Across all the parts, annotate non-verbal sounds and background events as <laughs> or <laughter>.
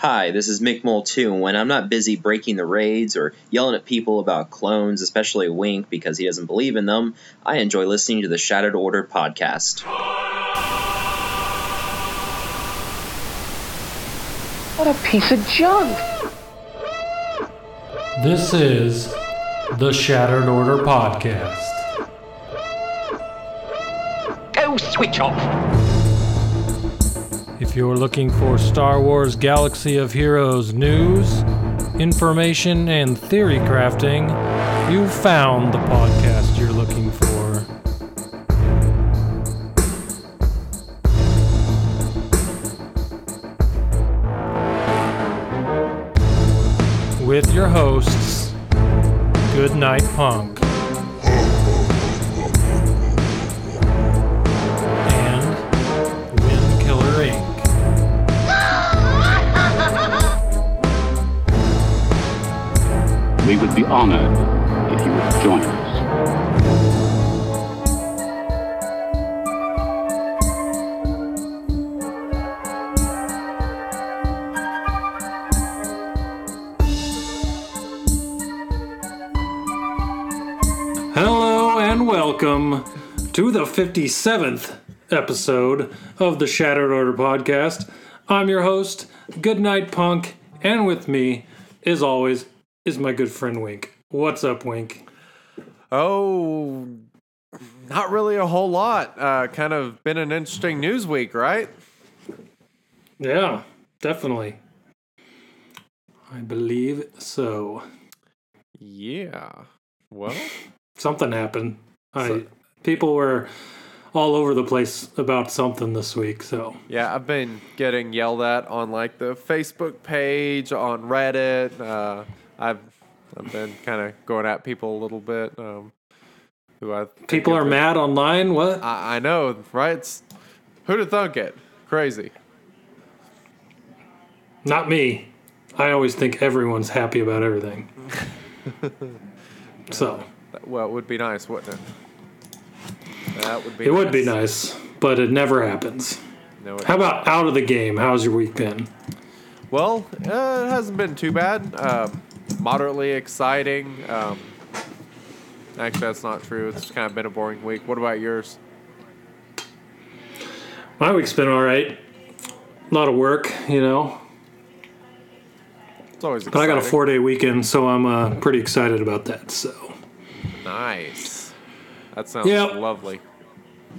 Hi, this is Mick Mole 2, and when I'm not busy breaking the raids or yelling at people about clones, especially Wink because he doesn't believe in them, I enjoy listening to the Shattered Order podcast. What a piece of junk! This is the Shattered Order Podcast. Go switch off! If you're looking for Star Wars Galaxy of Heroes news, information, and theory crafting, you've found the podcast you're looking for. With your hosts, Good Night Punk. Honored if you would join us. Hello and welcome to the 57th episode of the Shattered Order podcast. I'm your host, Goodnight Punk, and with me, as always, is my good friend Wink. What's up, Wink? Oh, not really a whole lot. Uh, kind of been an interesting news week, right? Yeah, definitely. I believe so. Yeah. Well, Something happened. I So- people were all over the place about something this week, so yeah, I've been getting yelled at on like the Facebook page, on Reddit. Uh, I've I've been kind of going at people a little bit. Um, who I people are been- mad online. What? I, I know, right? It's, who'd have thunk it? Crazy. Not me. I always think everyone's happy about everything. <laughs> so Well, it would be nice, wouldn't it? That would be. it would be nice, but it never happens. No, How about out of the game? How's your week been? Well, uh, it hasn't been too bad. Um, moderately exciting. Um, actually, that's not true. It's kind of been a boring week. What about yours? My week's been all right. A lot of work, you know, It's always but. I got a four day weekend, so I'm uh, pretty excited about that. So Nice. That sounds Yep. lovely.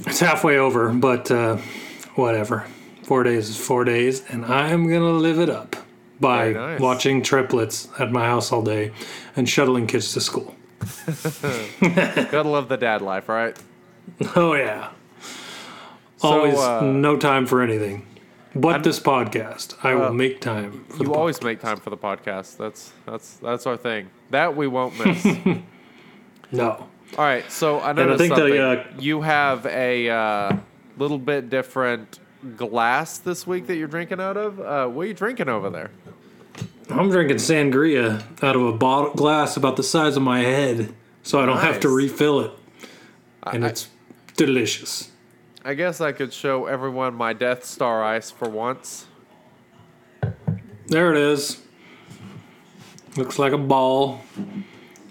it's halfway over, but uh, whatever. Four days is four days, and I'm gonna live it up by nice. watching triplets at my house all day and shuttling kids to school. <laughs> Gotta love the dad life, right? Oh yeah. So, Always uh, no time for anything. But this podcast, I will make time for You always podcast. make time for the podcast. That's that's that's our thing. That we won't miss. <laughs> No. All right, so I noticed think something. the, uh, you have a uh, little bit different glass this week that you're drinking out of. Uh, what are you drinking over there? I'm drinking sangria out of a bottle glass about the size of my head, so I don't have to refill it. And I- it's delicious. I guess I could show everyone my Death Star ice for once. There it is. Looks like a ball.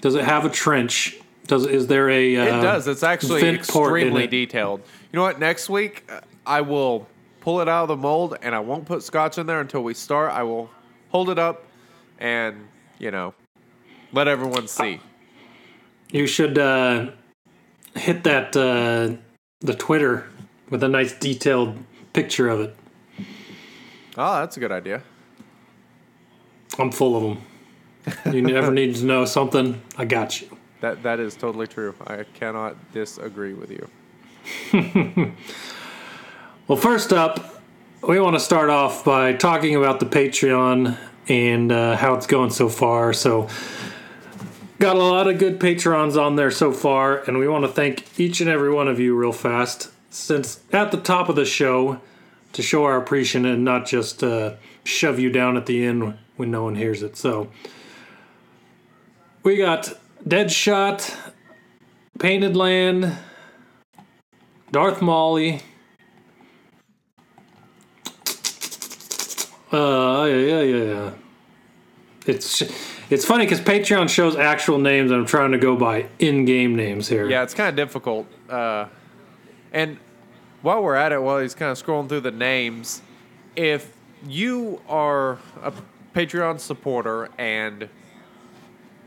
Does it have a trench? Does is there a? Uh, It does. It's actually vent port in extremely it? detailed. You know what? Next week, uh, I will pull it out of the mold and I won't put scotch in there until we start. I will hold it up and, you know, let everyone see. You should uh, hit that uh, the Twitter with a nice detailed picture of it. Oh, that's a good idea. I'm full of them. You never <laughs> need to know something. I got you. That That is totally true. I cannot disagree with you. <laughs> Well, first up, we want to start off by talking about the Patreon and uh, how it's going so far. So, got a lot of good Patrons on there so far, and we want to thank each and every one of you real fast. Since at the top of the show, to show our appreciation and not just uh, shove you down at the end when no one hears it. So, we got Deadshot, Painted Land, Darth Molly. Uh, yeah, yeah, yeah, it's it's funny because Patreon shows actual names, and I'm trying to go by in-game names here. Yeah, it's kind of difficult. Uh, and while we're at it, while he's kind of scrolling through the names, if you are a Patreon supporter and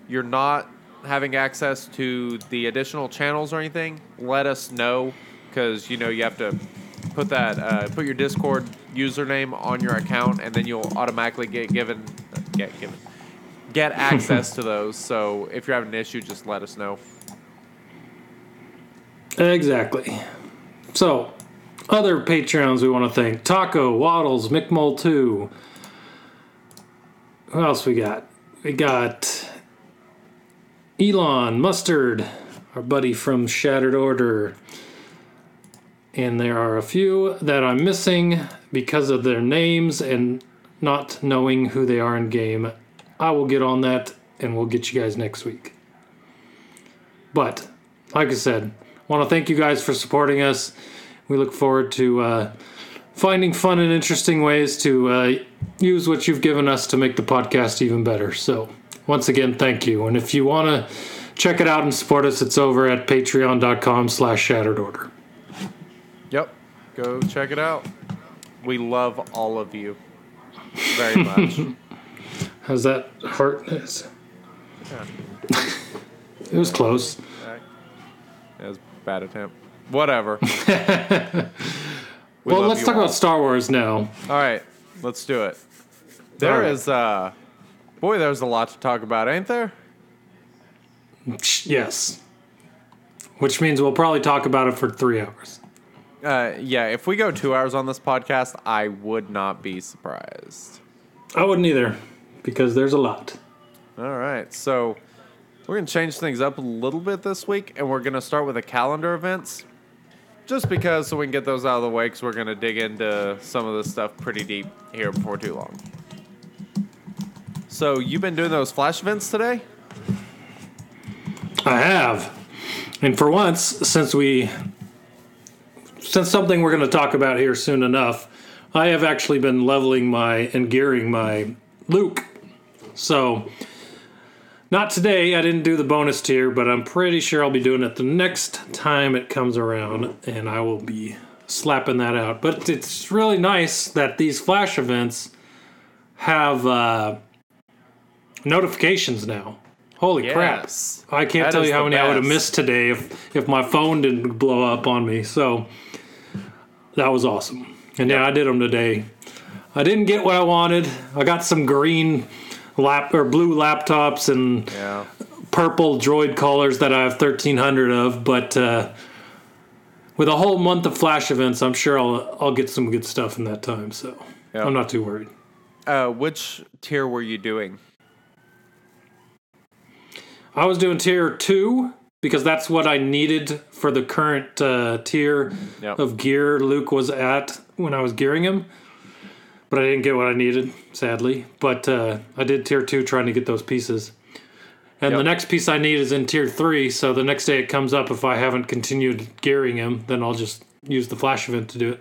you're not having access to the additional channels or anything, let us know because you know you have to put that uh, put your Discord username on your account, and then you'll automatically get given get given get <laughs> access to those. So if you're having an issue, just let us know. Exactly. So, other Patreons we want to thank Taco, Waddles, McMull2. Who else we got? We got Elon, Mustard, our buddy from Shattered Order. And there are a few that I'm missing because of their names and not knowing who they are in game. I will get on that and we'll get you guys next week. But, like I said, I want to thank you guys for supporting us. We look forward to uh, finding fun and interesting ways to uh, use what you've given us to make the podcast even better. So, once again, thank you. And if you want to check it out and support us, it's over at patreon.com slash shattered order. Go check it out. We love all of you very <laughs> much. How's that heart? It's- <laughs> it was close. that was a bad attempt. Whatever. <laughs> We well, let's talk all. about Star Wars now. All right, let's do it. There right. is, uh, boy, there's a lot to talk about, ain't there? Yes. Which means we'll probably talk about it for three hours. Uh, yeah, if we go two hours on this podcast, I would not be surprised. I wouldn't either, because there's a lot. All right, so we're gonna change things up a little bit this week, and we're gonna start with the calendar events, just because so we can get those out of the way. Because we're gonna dig into some of this stuff pretty deep here before too long. So you've been doing those flash events today? I have. And for once, since we since something we're going to talk about here soon enough, I have actually been leveling my and gearing my Luke. So not today, I didn't do the bonus tier, but I'm pretty sure I'll be doing it the next time it comes around and I will be slapping that out. But it's really nice that these flash events have uh, notifications now. Holy crap. I can't That tell you how many I would have missed today if if my phone didn't blow up on me. So that was awesome. And yeah, I did them today. I didn't get what I wanted. I got some green lap or blue laptops and Yeah. purple droid collars that I have 1300 of, but uh, with a whole month of flash events, I'm sure I'll I'll get some good stuff in that time. So Yeah. I'm not too worried. Uh, which tier were you doing? I was doing tier two because that's what I needed for the current uh, tier Yep. of gear Luke was at when I was gearing him. But I didn't get what I needed, sadly. But uh, I did tier two trying to get those pieces. And Yep. the next piece I need is in tier three. So the next day it comes up, if I haven't continued gearing him, then I'll just use the flash event to do it.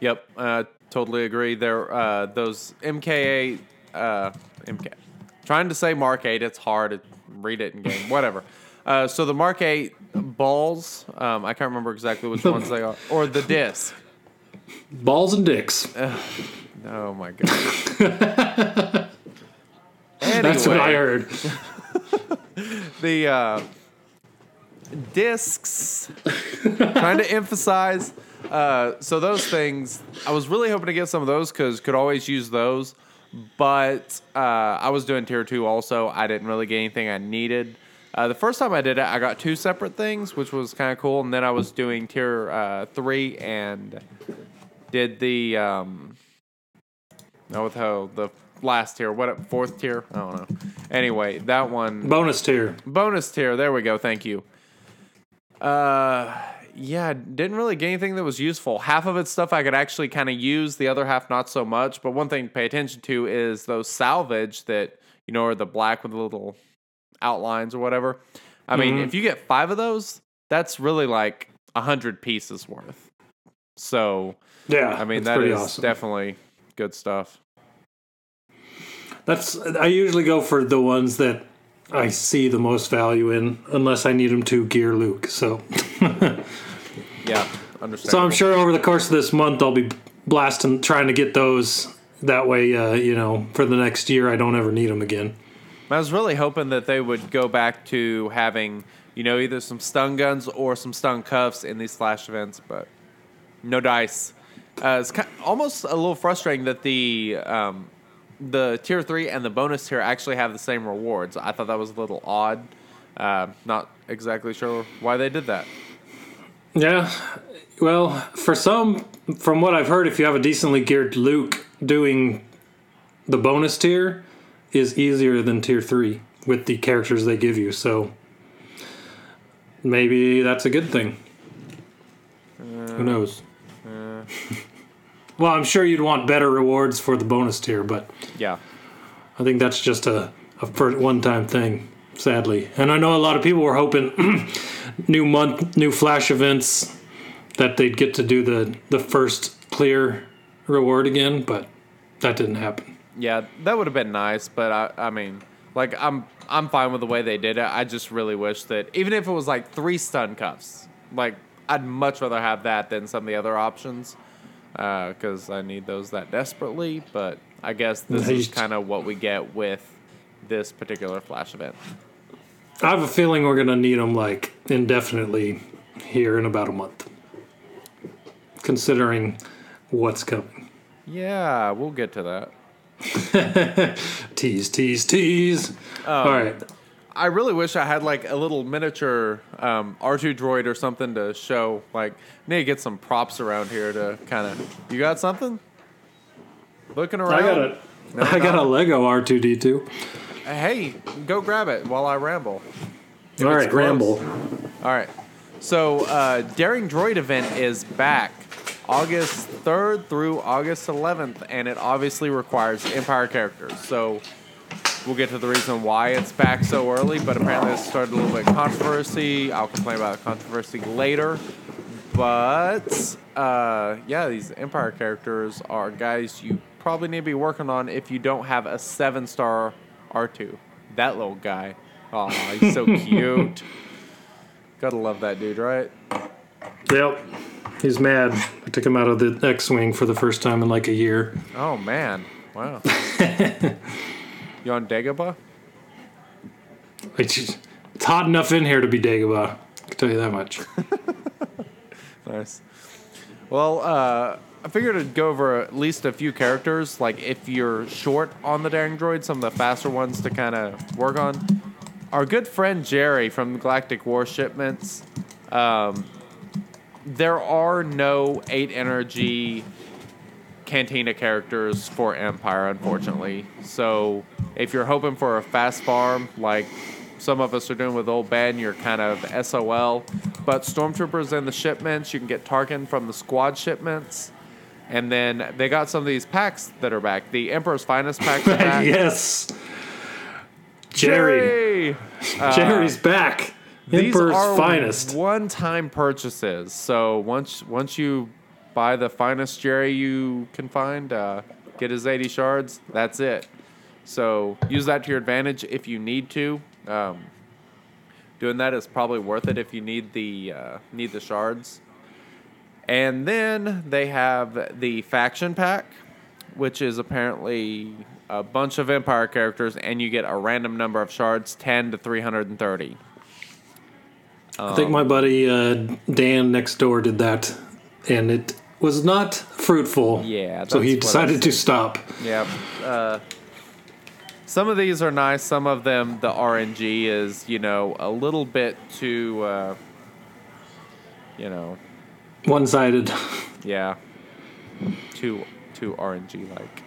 Yep, uh, totally agree. There, uh, those MKA, uh, MK. Trying to say Mark Eight, it's hard to read it in game. Whatever. Uh, so the Mark Eight balls, um, I can't remember exactly which ones they are, or the disc. Balls and dicks. <laughs> Oh my god. <laughs> That's what I heard. <laughs> The uh, discs. trying to emphasize. Uh, so those things, I was really hoping to get some of those because could always use those. But uh, I was doing tier two also. I didn't really get anything I needed. Uh, the first time I did it, I got two separate things, which was kind of cool. And then I was doing tier uh, three and did the um, no, with how the last tier, what fourth tier? I don't know. Anyway, that one Bonus tier. bonus tier. There we go. Thank you. Uh, yeah, didn't really get anything that was useful. Half of it's stuff I could actually kind of use. The other half not so much. But one thing to pay attention to is those salvage that you know are the black with the little outlines or whatever. I mean, Mhm. if you get five of those, that's really like a hundred pieces worth. So Yeah. I mean, that is awesome. definitely good stuff. That's I usually go for the ones that I see the most value in, unless I need them to gear Luke. So, <laughs> Yeah, understand. so I'm sure over the course of this month I'll be blasting, trying to get those. That way, uh, you know, for the next year I don't ever need them again. I was really hoping that they would go back to having, you know, either some stun guns or some stun cuffs in these flash events, but no dice. Uh, it's kind almost a little frustrating that the um, the tier three and the bonus tier actually have the same rewards. I thought that was a little odd. Uh, not exactly sure why they did that. Yeah. Well, for some, from what I've heard, if you have a decently geared Luke, doing the bonus tier is easier than tier three with the characters they give you. So maybe that's a good thing. Who uh, knows? Uh. <laughs> well, I'm sure you'd want better rewards for the bonus tier, but Yeah. I think that's just a, a one-time thing, sadly. And I know a lot of people were hoping <clears throat> new month, new flash events that they'd get to do the the first clear reward again, but that didn't happen. Yeah, that would have been nice, but I, I mean, like I'm I'm fine with the way they did it. I just really wish that even if it was like three stun cuffs, like I'd much rather have that than some of the other options uh, because I need those that desperately. But I guess this is kind of what we get with this particular flash event. I have a feeling we're gonna need them like indefinitely here in about a month, considering what's coming. Yeah, we'll get to that. <laughs> Tease, tease, tease. All right. I really wish I had like a little miniature um, R2 droid or something to show. Like, need to get some props around here to kind of. You got something? Looking around. I got a, I got a Lego R two D two. Hey, go grab it while I ramble. All right, close. ramble. All right. So, uh, Daring Droid event is back August 3rd through August 11th, and it obviously requires Empire characters. So, we'll get to the reason why it's back so early, but apparently it started a little bit of controversy. I'll complain about the controversy later. But, uh, yeah, these Empire characters are guys you probably need to be working on if you don't have a seven star R2. That little guy. Oh, he's so <laughs> cute. Gotta love that dude, right? Yep. He's mad. I took him out of the X Wing for the first time in like a year. Oh man, wow. <laughs> you on Dagobah? It's, it's hot enough in here to be Dagobah. I can tell you that much. <laughs> Nice. Well, uh, I figured I'd go over at least a few characters. Like if you're short on the Daring Droid, some of the faster ones to kind of work on. Our good friend Jerry from Galactic War Shipments. Um, there are no eight energy Cantina characters for Empire, unfortunately. So if you're hoping for a fast farm, like some of us are doing with Old Ben, you're kind of SOL. But Stormtroopers and the shipments, you can get Tarkin from the squad shipments. And then they got some of these packs that are back. The Emperor's Finest packs are <laughs> back. yes. Jerry. Jerry! Jerry's uh, back. These Emperor's are finest. one-time purchases. So once once you buy the finest Jerry you can find, uh, get his 80 shards. That's it. So use that to your advantage if you need to. Um, doing that is probably worth it if you need the uh, need the shards. And then they have the faction pack, which is apparently a bunch of Empire characters, and you get a random number of shards, 10 to 330. I think my buddy uh, Dan next door did that, and it was not fruitful. Yeah, So he that's what I decided to stop. Yep. Uh, some of these are nice. Some of them, the RNG is, you know, a little bit too, uh, you know, One sided. yeah, too too RNG like.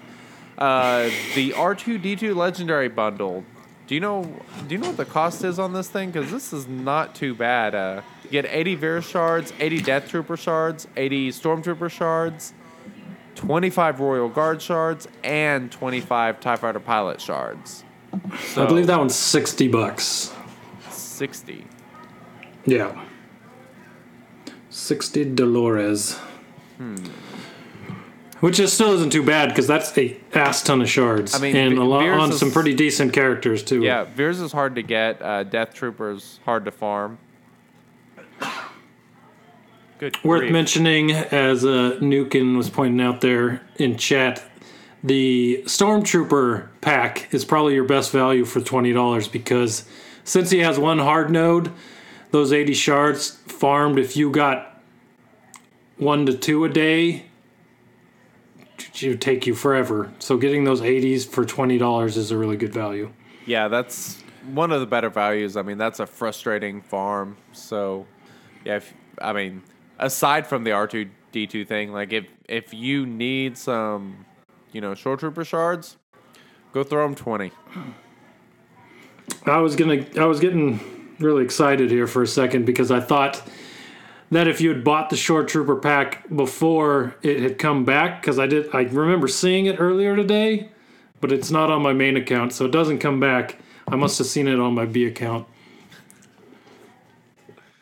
Uh, the R two D two legendary bundle. Do you know? Do you know what the cost is on this thing? Because this is not too bad. Uh, you get 80 Veers shards, 80 Death Trooper shards, 80 Stormtrooper shards, 25 Royal Guard shards, and 25 Tie Fighter Pilot shards. So I believe that one's 60 bucks. 60. Yeah. 60 Dolores. Which is still isn't too bad because that's a ass ton of shards. I mean, and Ve- a lot Veers on is- some pretty decent characters too. Yeah, Veers is hard to get. Uh, Death Trooper's hard to farm. Good. Worth grief. mentioning, as uh, Nukin was pointing out there in chat, the Stormtrooper pack is probably your best value for twenty dollars because since he has one hard node, those eighty shards farmed. If you got one to two a day, it would take you forever. So getting those eighties for twenty dollars is a really good value. Yeah, that's one of the better values. I mean, that's a frustrating farm. So, yeah, if, I mean, aside from the R two D two thing, like if if you need some, you know, Shore Trooper shards, go throw them twenty. I was gonna. I was getting really excited here for a second because I thought that if you had bought the Shore Trooper pack before it had come back, because I did. I remember seeing it earlier today, but it's not on my main account, so it doesn't come back. I must have seen it on my B account.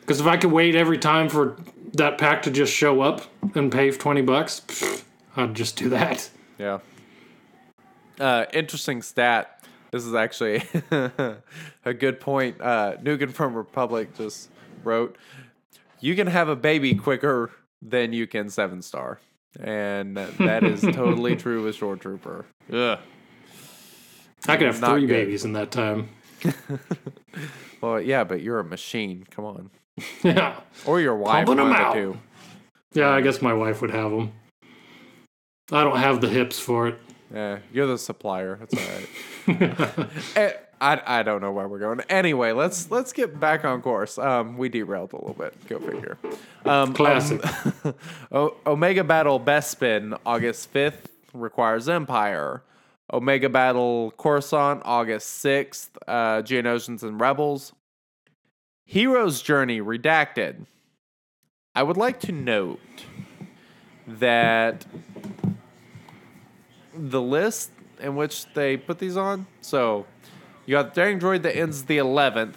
Because if I could wait every time for that pack to just show up and pay twenty bucks, I'd just do that. Yeah. Uh, interesting stat. This is actually <laughs> a good point. Uh, Nugan from Republic just wrote, "You can have a baby quicker than you can seven star," and that is <laughs> totally true with Shore Trooper. Ugh. I could have Not three good. babies in that time. <laughs> Well, yeah, but you're a machine. Come on, <laughs> yeah. or your wife. Pumping 'em one out. two. Yeah, I guess my wife would have them. I don't have the hips for it. Yeah, you're the supplier. That's all right. Eh, I, I don't know where we're going. Anyway, let's let's get back on course. Um, we derailed a little bit. Go figure. Um, Classic. <laughs> O- Omega Battle Bespin August fifth requires Empire. Omega Battle Coruscant August sixth. Uh, Geonosians and Rebels. Hero's Journey Redacted. I would like to note that the list in which they put these on. So you got the Daring Droid that ends the 11th.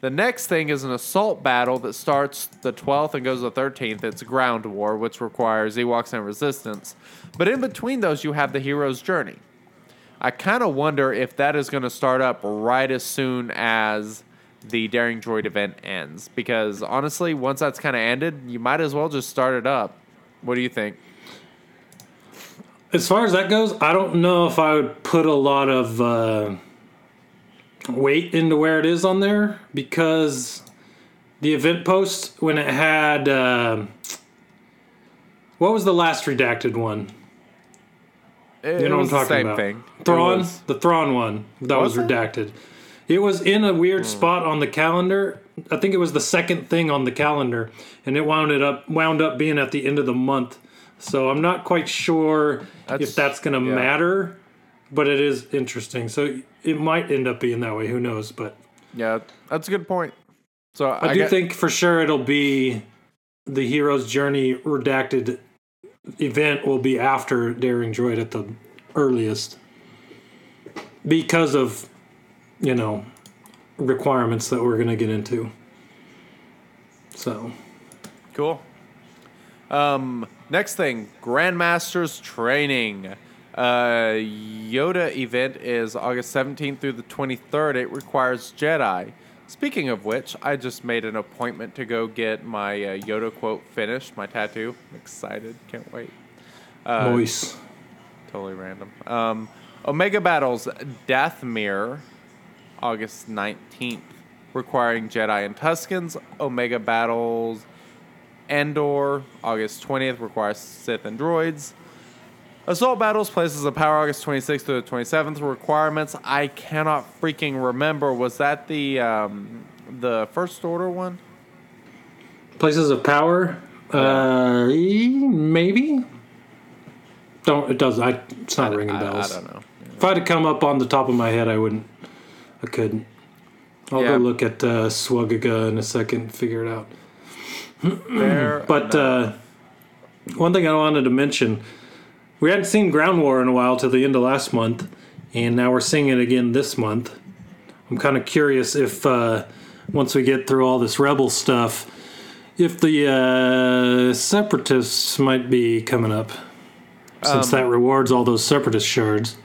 The next thing is an assault battle that starts the 12th and goes the 13th. It's Ground War, which requires Ewoks and Resistance. But in between those, you have the Hero's Journey. I kind of wonder if that is going to start up right as soon as the Daring Droid event ends. Because honestly, once that's kind of ended, you might as well just start it up. What do you think? As far as that goes, I don't know if I would put a lot of uh, weight into where it is on there because the event post when it had uh, what was the last redacted one? It, You know what I'm talking same about. thing. It Thrawn, was- the Thrawn one that was, Was redacted. It was in a weird Hmm. spot on the calendar. I think it was the second thing on the calendar, and it wound it up wound up being at the end of the month. So I'm not quite sure That's- if that's going to yeah. matter, but it is interesting. So it might end up being that way. Who knows? But Yeah, that's a good point. So I, I, do get- think for sure it'll be the hero's journey redacted event will be after Daring Droid at the earliest because of you know requirements that we're going to get into. So cool. Um, next thing, Grandmasters training. Uh, Yoda event is August 17th through the 23rd. It requires Jedi. Speaking of which, I just made an appointment to go get my uh, Yoda quote finished, my tattoo. I'm excited. Can't wait. Uh, voice. Totally random. Um, Omega Battles Dathomir, August 19th, requiring Jedi and Tuskens. Omega Battles Endor, August 20th, requires Sith and Droids. Assault Battles Places of Power, August 26th to the 27th. Requirements, I cannot freaking remember. Was that the um, the First Order one? Places of power. Uh, maybe. Don't it does. I it's not ringing I, I bells. don't know. If I had to come up on the top of my head, I wouldn't. I couldn't. I'll Yeah. go look at uh, in a second, and figure it out. <clears throat> But uh, one thing I wanted to mention: we hadn't seen Ground War in a while till the end of last month, and now we're seeing it again this month. I'm kind of curious if uh, once we get through all this rebel stuff, if the uh, separatists might be coming up. since that rewards all those separatist shards.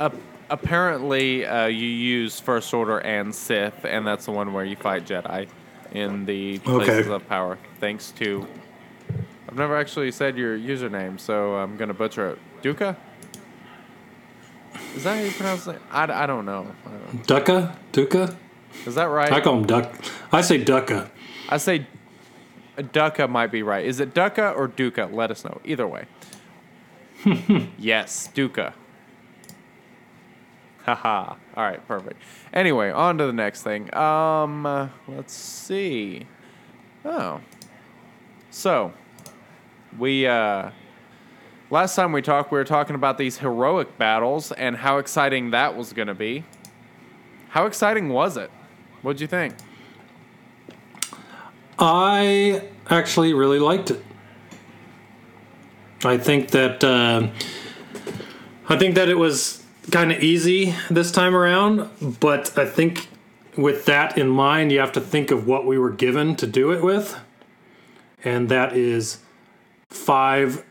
Ap- apparently, uh, you use First Order and Sith, and that's the one where you fight Jedi in the places Okay. of power. Thanks to. I've never actually said your username, so I'm going to butcher it. Duca? Is that how you pronounce it? I, I don't know. Ducka? Duca? Is that right? I call him Duck. I say Ducka. I say Ducka might be right. Is it Ducka or Duca? Let us know. Either way. <laughs> yes, Duca. Haha. All right, perfect. Anyway, on to the next thing. Um, uh, let's see. Oh. So, we uh last time we talked we were talking about these heroic battles and how exciting that was going to be. How exciting was it? What'd you think? I actually really liked it. I think that uh, I think that it was kind of easy this time around, but I think with that in mind, you have to think of what we were given to do it with, and that is five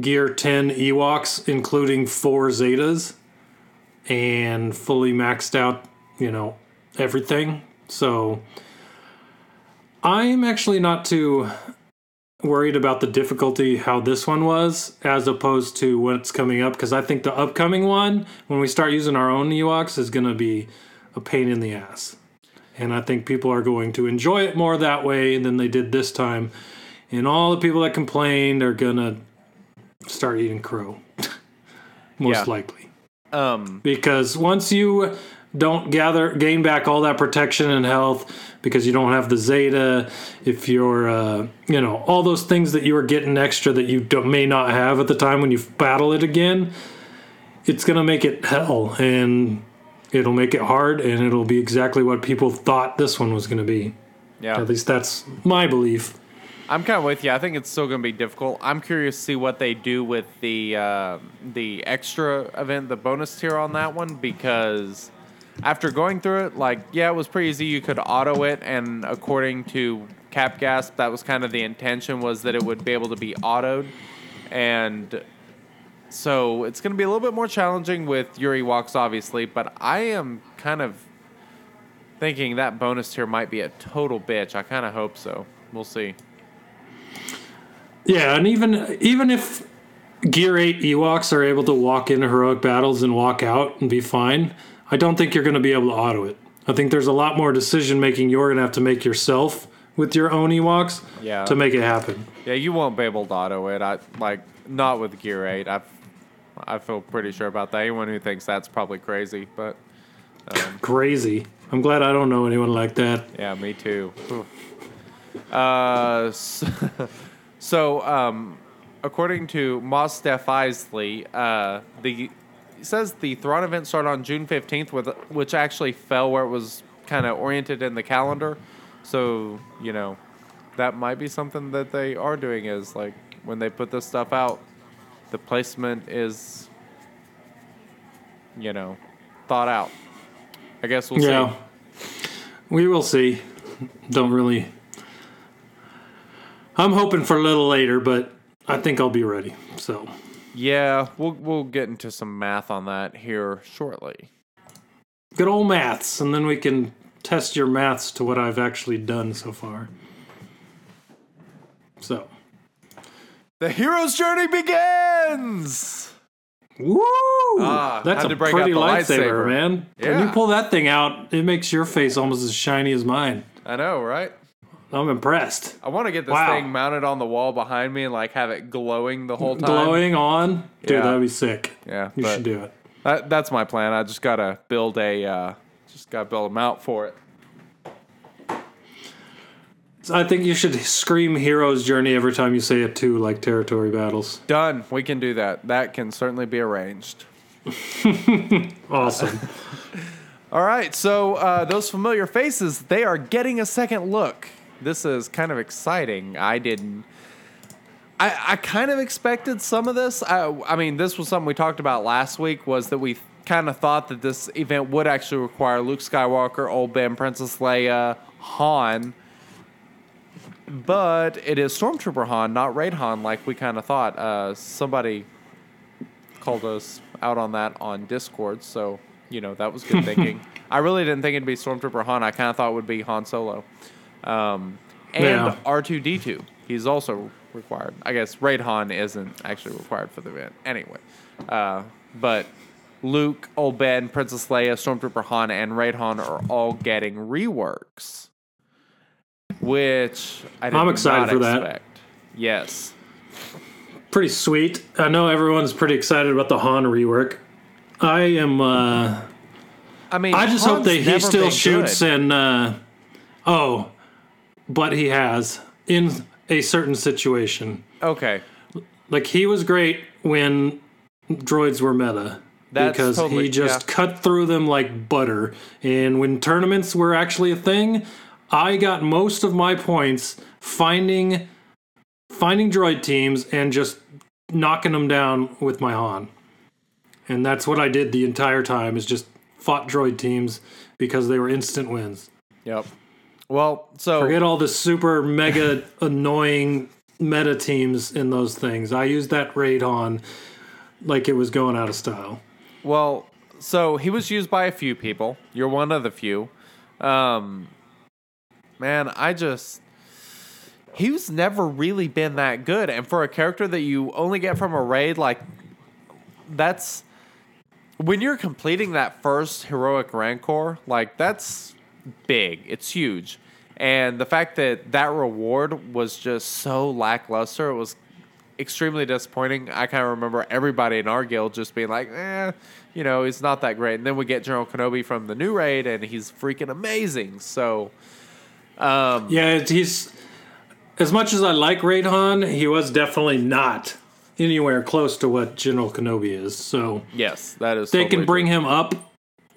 Gear 10 Ewoks, including four Zetas, and fully maxed out, you know, everything. So I'm actually not too worried about the difficulty how this one was as opposed to what's coming up because I think the upcoming one when we start using our own Ewoks is going to be a pain in the ass. And I think people are going to enjoy it more that way than they did this time. And all the people that complained are going to start eating crow. <laughs> Most Yeah. likely Um because once you don't gather gain back all that protection and health because you don't have the zeta if you're uh, you know all those things that you were getting extra that you don't, may not have at the time when you battle it again it's gonna make it hell and it'll make it hard and it'll be exactly what people thought this one was gonna be yeah. at least that's my belief I'm kind of with you. I think it's still going to be difficult. I'm curious to see what they do with the uh, the extra event, the bonus tier on that one, because after going through it, like yeah, it was pretty easy. You could auto it, and according to Cap Capgasp, that was kind of the intention was that it would be able to be autoed, and so it's going to be a little bit more challenging with your Ewoks, obviously. But I am kind of thinking that bonus tier might be a total bitch. I kind of hope so. We'll see. Yeah, and even even if Gear 8 Ewoks are able to walk into heroic battles and walk out and be fine, I don't think you're going to be able to auto it. I think there's a lot more decision making you're going to have to make yourself with your own Ewoks Yeah. to make it happen. Yeah, you won't be able to auto it. I like not with Gear Eight. I I feel pretty sure about that. Anyone who thinks that's probably crazy, but <laughs> Crazy. I'm glad I don't know anyone like that. yeah, me too. Uh, <laughs> s- so um, according to Moss Steph Isley, uh, the says the Thrawn event started on June fifteenth, with which actually fell where it was kind of oriented in the calendar. So you know, that might be something that they are doing. Is like when they put this stuff out, the placement is, you know, thought out. I guess we'll Yeah. see. We will see. Don't really. I'm hoping for a little later, but I think I'll be ready. So, Yeah, we'll we'll get into some math on that here shortly. good old maths, and then we can test your maths to what I've actually done so far. So, The hero's journey begins. woo! Ah, That's a pretty lightsaber, lightsaber. man. When Yeah. you pull that thing out, it makes your face almost as shiny as mine. I know, right? I'm impressed. I want to get this Wow. thing mounted on the wall behind me and like have it glowing the whole time. Glowing on, dude, Yeah. that'd be sick. Yeah, you should do it. That, that's my plan. I just gotta build a uh, just gotta build a mount for it. I think you should scream "Hero's Journey" every time you say it too, like territory battles. Done. We can do that. That can certainly be arranged. <laughs> Awesome. <laughs> All right, so uh, those familiar faces, they are getting a second look. This is kind of exciting. I didn't. I, I kind of expected some of this. I, I mean, this was something we talked about last week. Was that we kind of thought that this event would actually require Luke Skywalker, Old Ben, Princess Leia, Han, but it is Stormtrooper Han, not Raid Han, like we kind of thought. Uh, somebody called us out on that on Discord, so you know that was good thinking. <laughs> I really didn't think it'd be Stormtrooper Han. I kind of thought it would be Han Solo, um, and Yeah. R two D two. He's also required. I guess Raid Han isn't actually required for the event anyway, uh, but. Luke, Old Ben, Princess Leia, Stormtrooper Han, and Raid Han are all getting reworks, which I I'm excited for that. Yes, Pretty sweet. I know everyone's pretty excited about the Han rework. I am. uh I mean, I just hope that he still shoots good. and. uh Oh, but he has in a certain situation. Okay, Like he was great when droids were meta. That's because totally- he just yeah. cut through them like butter. And when tournaments were actually a thing, I got most of my points finding finding droid teams and just knocking them down with my Han. And that's what I did the entire time is just fought droid teams because they were instant wins. Yep. Well, so Forget all the super mega annoying meta teams in those things. I used that raid on like it was going out of style. well, so he was used by a few people. You're one of the few. Um, man, I just he's never really been that good, and for a character that you only get from a raid, like that's when you're completing that first heroic rancor, like that's big. It's huge. And the fact that that reward was just so lackluster, it was extremely disappointing. I kind of remember everybody in our guild just being like, eh, you know, he's not that great. And then we get General Kenobi from the new raid, and he's freaking amazing. So, um, Yeah, he's as much as I like Raid Han, he was definitely not anywhere close to what General Kenobi is. So yes, that is. they totally can bring true. him up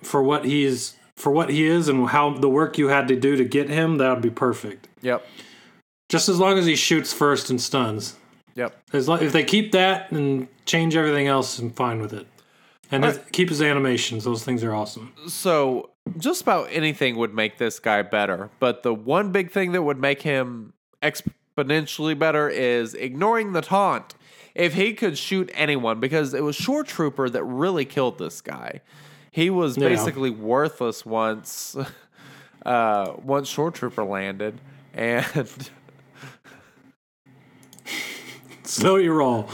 for what he's for what he is and how the work you had to do to get him. That would be perfect. Yep. Just as long as he shoots first and stuns. Yep. As long, if they keep that and change everything else, I'm fine with it. And his, keep his animations; those things are awesome. So, just about anything would make this guy better. But the one big thing that would make him exponentially better is ignoring the taunt. If he could shoot anyone, because it was Shore Trooper that really killed this guy. He was Yeah. basically worthless once <laughs> uh once Shore Trooper landed. And <laughs> Slow your roll.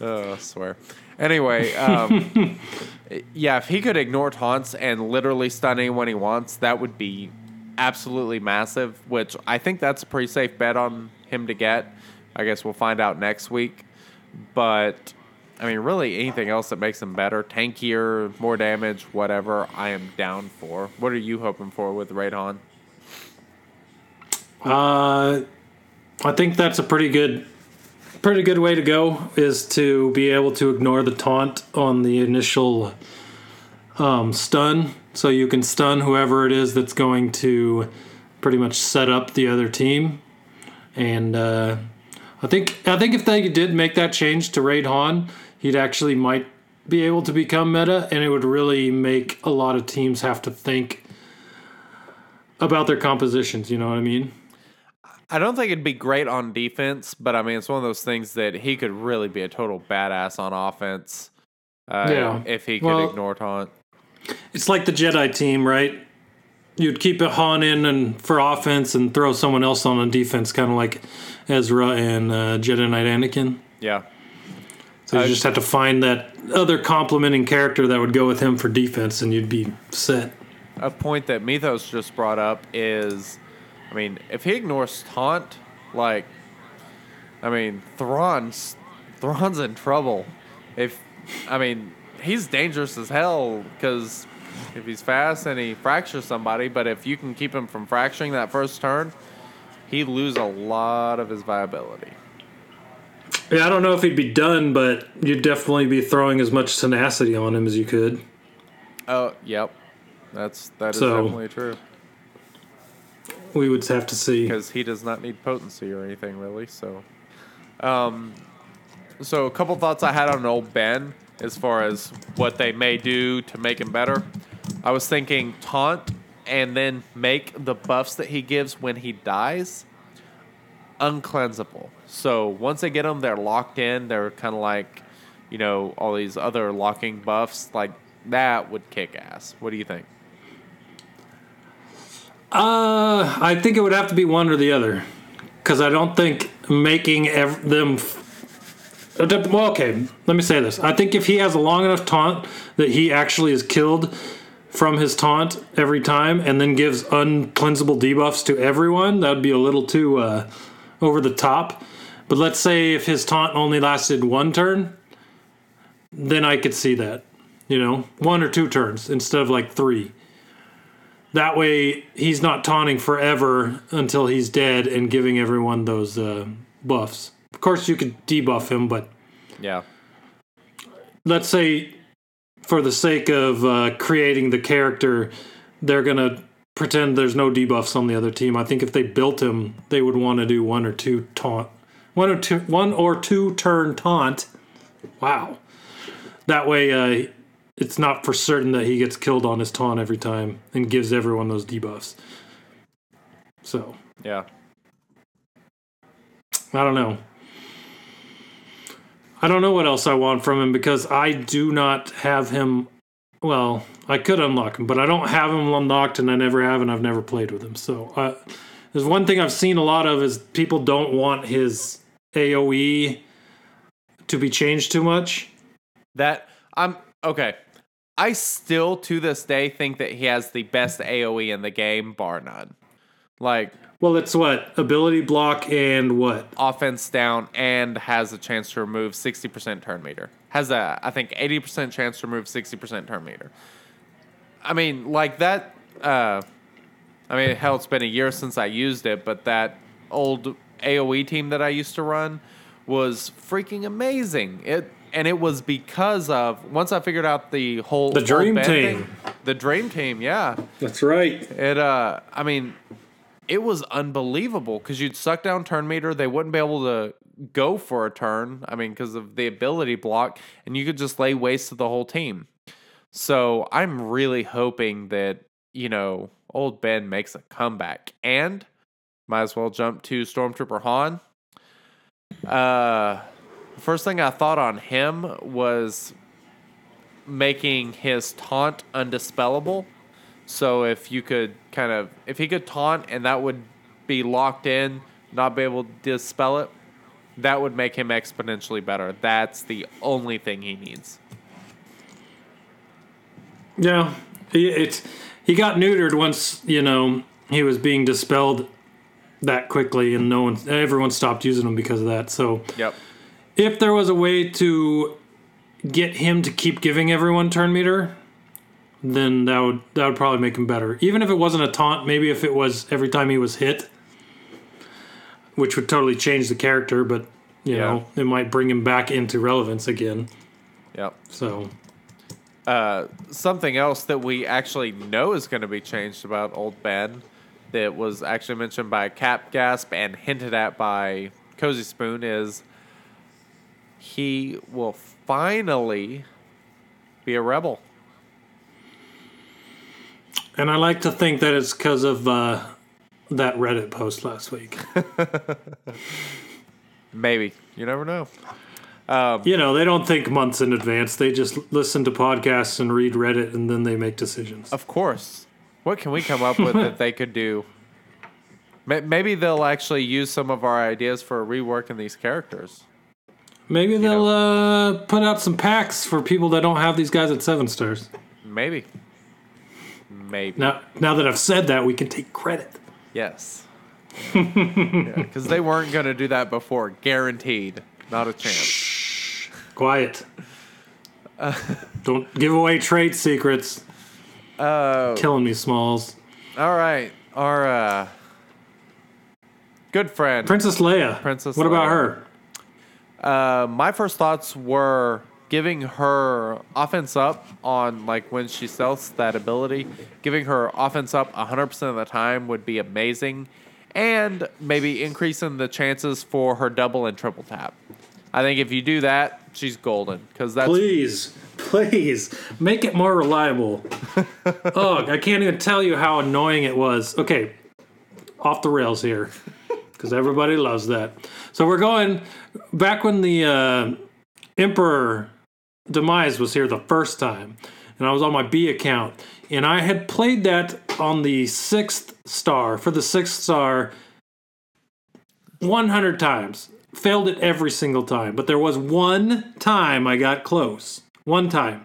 Oh, I swear. Anyway, um, <laughs> yeah, if he could ignore taunts and literally stun anyone he wants, that would be absolutely massive. Which I think that's a pretty safe bet on him to get. I guess we'll find out next week. But I mean, really, anything else that makes them better, tankier, more damage, whatever, I am down for. What are you hoping for with Raid Han? Uh, I think that's a pretty good, pretty good way to go. Is to be able to ignore the taunt on the initial um, stun, so you can stun whoever it is that's going to pretty much set up the other team. And uh, I think I think if they did make that change to Raid Han, he'd actually might be able to become meta, and it would really make a lot of teams have to think about their compositions. You know what I mean? I don't think it'd be great on defense, but I mean, it's one of those things that he could really be a total badass on offense. Uh, Yeah. If he could Well- ignore taunt. It's like the Jedi team, right? You'd keep a Han in and for offense and throw someone else on on defense, kind of like Ezra and uh, Jedi Knight Anakin. Yeah. So you just have to find that other complementing character that would go with him for defense, and you'd be set. A point that Mythos just brought up is, I mean, if he ignores taunt, like, I mean, Thrawn's Thrawn's in trouble. If, I mean, he's dangerous as hell because if he's fast and he fractures somebody, but if you can keep him from fracturing that first turn, he'd lose a lot of his viability. Yeah, I don't know if he'd be done, but you'd definitely be throwing as much tenacity on him as you could. Oh, yep. That's that is So- definitely true We would have to see. because he does not need potency or anything really. So, um, so a couple thoughts I had on old Ben as far as what they may do to make him better. I was thinking taunt and then make the buffs that he gives when he dies uncleansable. So once they get them, they're locked in. They're kind of like you know, all these other locking buffs, like that would kick ass. What do you think? Uh, I think it would have to be one or the other, because I don't think making ev- them. f- Well, okay. Let me say this. I think if he has a long enough taunt that he actually is killed from his taunt every time, and then gives uncleansable debuffs to everyone, that would be a little too uh, over the top. But let's say if his taunt only lasted one turn, then I could see that. You know, one or two turns instead of like three. That way, he's not taunting forever until he's dead and giving everyone those uh, buffs. Of course, you could debuff him, but Yeah. let's say, for the sake of uh, creating the character, they're gonna pretend there's no debuffs on the other team. I think if they built him, they would want to do one or two taunt, one or two, one or two turn taunt. Wow. That way, uh, it's not for certain that he gets killed on his taunt every time and gives everyone those debuffs. So Yeah. I don't know. I don't know what else I want from him because I do not have him. Well, I could unlock him, but I don't have him unlocked, and I never have, and I've never played with him. So uh, there's one thing I've seen a lot of is people don't want his AOE to be changed too much. That I'm okay. I still to this day think that he has the best AoE in the game, bar none. Like Well, it's what ability block and what offense down and has a chance to remove 60% turn meter. Has a I think 80% chance to remove 60% turn meter. I mean, like that uh I mean, hell, it's been a year since I used it, but that old AoE team that I used to run was freaking amazing. It and it was because of once I figured out the whole The Dream Team. thing- the dream team, yeah. That's right. It uh I mean it was unbelievable because you'd suck down turn meter, they wouldn't be able to go for a turn. I mean, because of the ability block, and you could just lay waste to the whole team. So I'm really hoping that, you know, old Ben makes a comeback. And might as well jump to Stormtrooper Han. Uh first thing I thought on him was making his taunt undispellable. So if you could kind of if he could taunt and that would be locked in, not be able to dispel it, that would make him exponentially better. That's the only thing he needs. Yeah, it's he got neutered once you know he was being dispelled that quickly, and no one, everyone stopped using him because of that. So Yep. if there was a way to get him to keep giving everyone turn meter, then that would that would probably make him better. Even if it wasn't a taunt, maybe if it was every time he was hit, which would totally change the character. But you Yeah. know, it might bring him back into relevance again. Yep. So Uh, something else that we actually know is going to be changed about Old Ben that was actually mentioned by Cap Gasp and hinted at by Kozispoon is he will finally be a rebel. And I like to think that it's because of uh, that Reddit post last week. <laughs> Maybe. You never know. you know, they don't think months in advance. They just listen to podcasts and read Reddit and then they make decisions. Of course. What can we come up with that they could do? <laughs> Maybe they'll actually use some of our ideas for reworking these characters. Maybe they'll uh, put out some packs for people that don't have these guys at seven stars. Maybe. Maybe. Now, now that I've said that, we can take credit. Yes. Because they weren't going to do that before. Guaranteed. Not a chance. Quiet. <laughs> don't give away trade secrets. Oh. Killing me, Smalls. All right. Our uh, good friend. Princess Leia. Princess What about her? Uh, my first thoughts were giving her offense up on like when she sells that ability, giving her offense up 100% of the time would be amazing, and maybe increasing the chances for her double and triple tap. I think if you do that, she's golden because that's Please, please make it more reliable. <laughs> Ugh, I can't even tell you how annoying it was. Okay, off the rails here because everybody loves that. So we're going back when the uh, Emperor Demise was here the first time, and I was on my B account, and I had played that on the sixth star for the sixth star 100 times. Failed it every single time, but there was one time I got close. One time.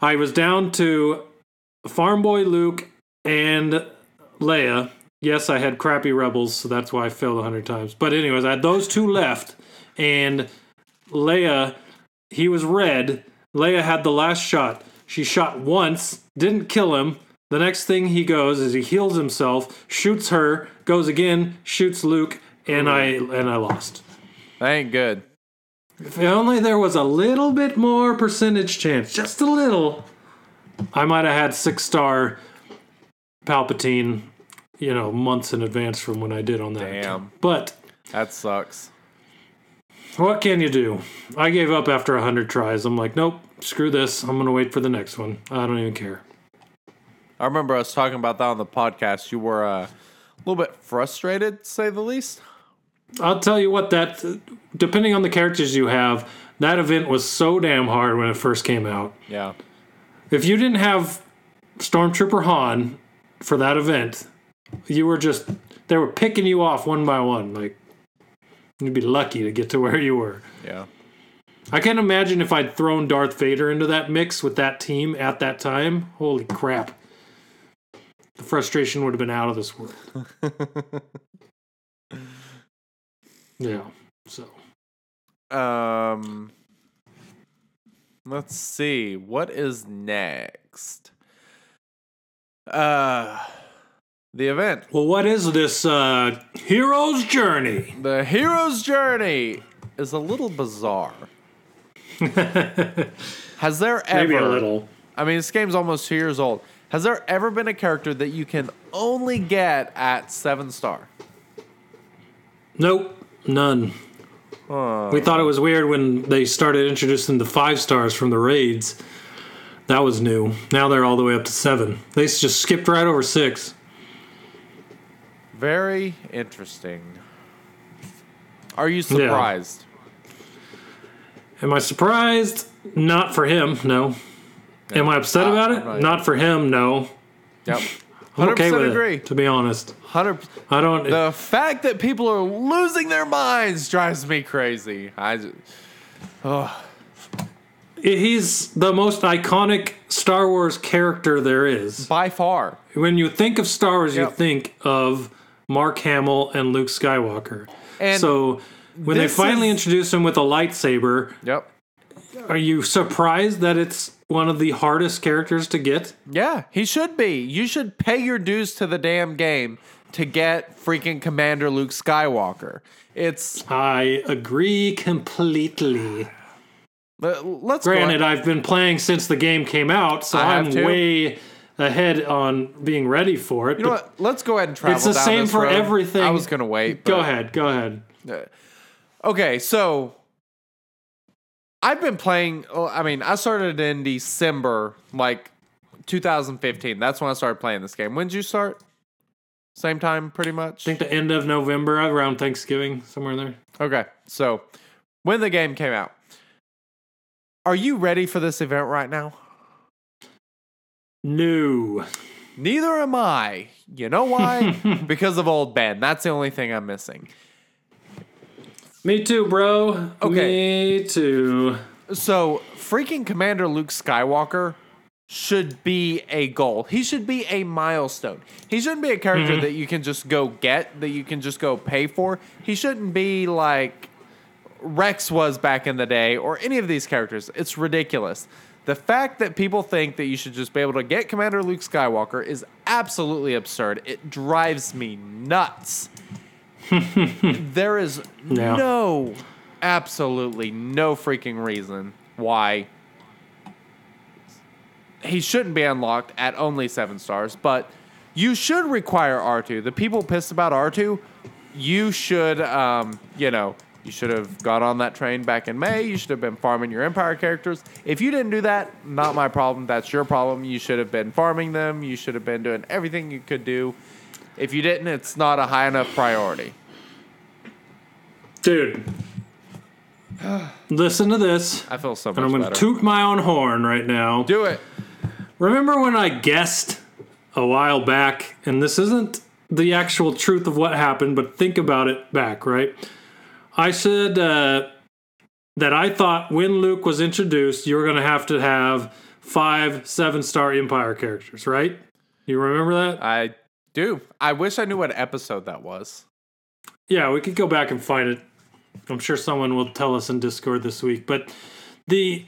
I was down to Farm Boy Luke and Leia. Yes, I had crappy rebels, so that's why I failed 100 times. But, anyways, I had those two left, and Leia, he was red. Leia had the last shot. She shot once, didn't kill him. The next thing he goes is he heals himself, shoots her, goes again, shoots Luke, and I and I lost. That ain't good. If only there was a little bit more percentage chance, just a little, I might have had six star Palpatine, you know, months in advance from when I did on that. Damn. But That sucks. what can you do? I gave up after a hundred tries. I'm like, nope, screw this. I'm gonna wait for the next one. I don't even care. I remember us talking about that on the podcast. You were uh, a little bit frustrated, to say the least. I'll tell you what that depending on the characters you have, that event was so damn hard when it first came out. Yeah. If you didn't have Stormtrooper Han for that event, you were just they were picking you off one by one. Like you'd be lucky to get to <laughs> where you were. Yeah. I can't imagine if I'd thrown Darth Vader into that mix with that team at that time. Holy crap. The frustration would have been out of this world. <laughs> yeah. So Um, let's see. What is next? Uh, the event. Well, what is this uh, hero's journey? The hero's journey is a little bizarre. <laughs> Has there ever? Maybe a little. I mean, this game's almost two years old. Has there ever been a character that you can only get at seven star? Nope, none. We thought it was weird when they started introducing the five stars from the raids. That was new. Now they're all the way up to seven. They just skipped right over six. Very interesting. Are you surprised? Am I surprised? Not for him, no. Am I upset Uh, about it? not- Not for him, no. Yep. I'm 100% okay with agree. it, to be honest. 100 I don't. The fact that people are losing their minds drives me crazy. I just, he's the most iconic Star Wars character there is. by far. When you think of Star Wars, you think of Mark Hamill and Luke Skywalker. And so when they finally is- introduce him with a lightsaber, Yep. are you surprised that it's one of the hardest characters to get? Yeah, he should be. You should pay your dues to the damn game to get freaking Commander Luke Skywalker. It's I agree completely. let- let's Granted, I've been playing since the game came out, so I too. way ahead on being ready for it. You know what? Let's go ahead and travel. It's the same for road. everything. I was gonna wait. Go ahead, go ahead. Uh, okay, so I've been playing. oh, I mean, I started in December, like 2015. That's when I started playing this game. When did you start? Same time, pretty much. I think the end of November, around Thanksgiving, somewhere in there. Okay, so when the game came out, are you ready for this event right now? No. Neither am I. You know why? <laughs> because of old Ben. That's the only thing I'm missing. Me too, bro. Okay. Me too. So, freaking Commander Luke Skywalker should be a goal. He should be a milestone. He shouldn't be a character mm-hmm. that you can just go get, that you can just go pay for. He shouldn't be like Rex was back in the day or any of these characters. It's ridiculous. The fact that people think that you should just be able to get Commander Luke Skywalker is absolutely absurd. It drives me nuts. <laughs> there is Yeah. no, absolutely no freaking reason why he shouldn't be unlocked at only seven stars, but you should require R2. The people pissed about R2, you should, um, you know, you should have got on that train back in May. You should have been farming your Empire characters. If you didn't do that, not my problem. That's your problem. You should have been farming them. You should have been doing everything you could do. If you didn't, it's not a high enough priority. Dude. listen to this. I feel so much And I'm going to toot my own horn right now. Do it. Remember when I guessed a while back, and this isn't the actual truth of what happened, but think about it back, right? I said uh, that I thought when Luke was introduced, you were going to have to have five seven star Empire characters, right? You remember that? I do. I wish I knew what episode that was. Yeah, we could go back and find it. I'm sure someone will tell us in Discord this week. But the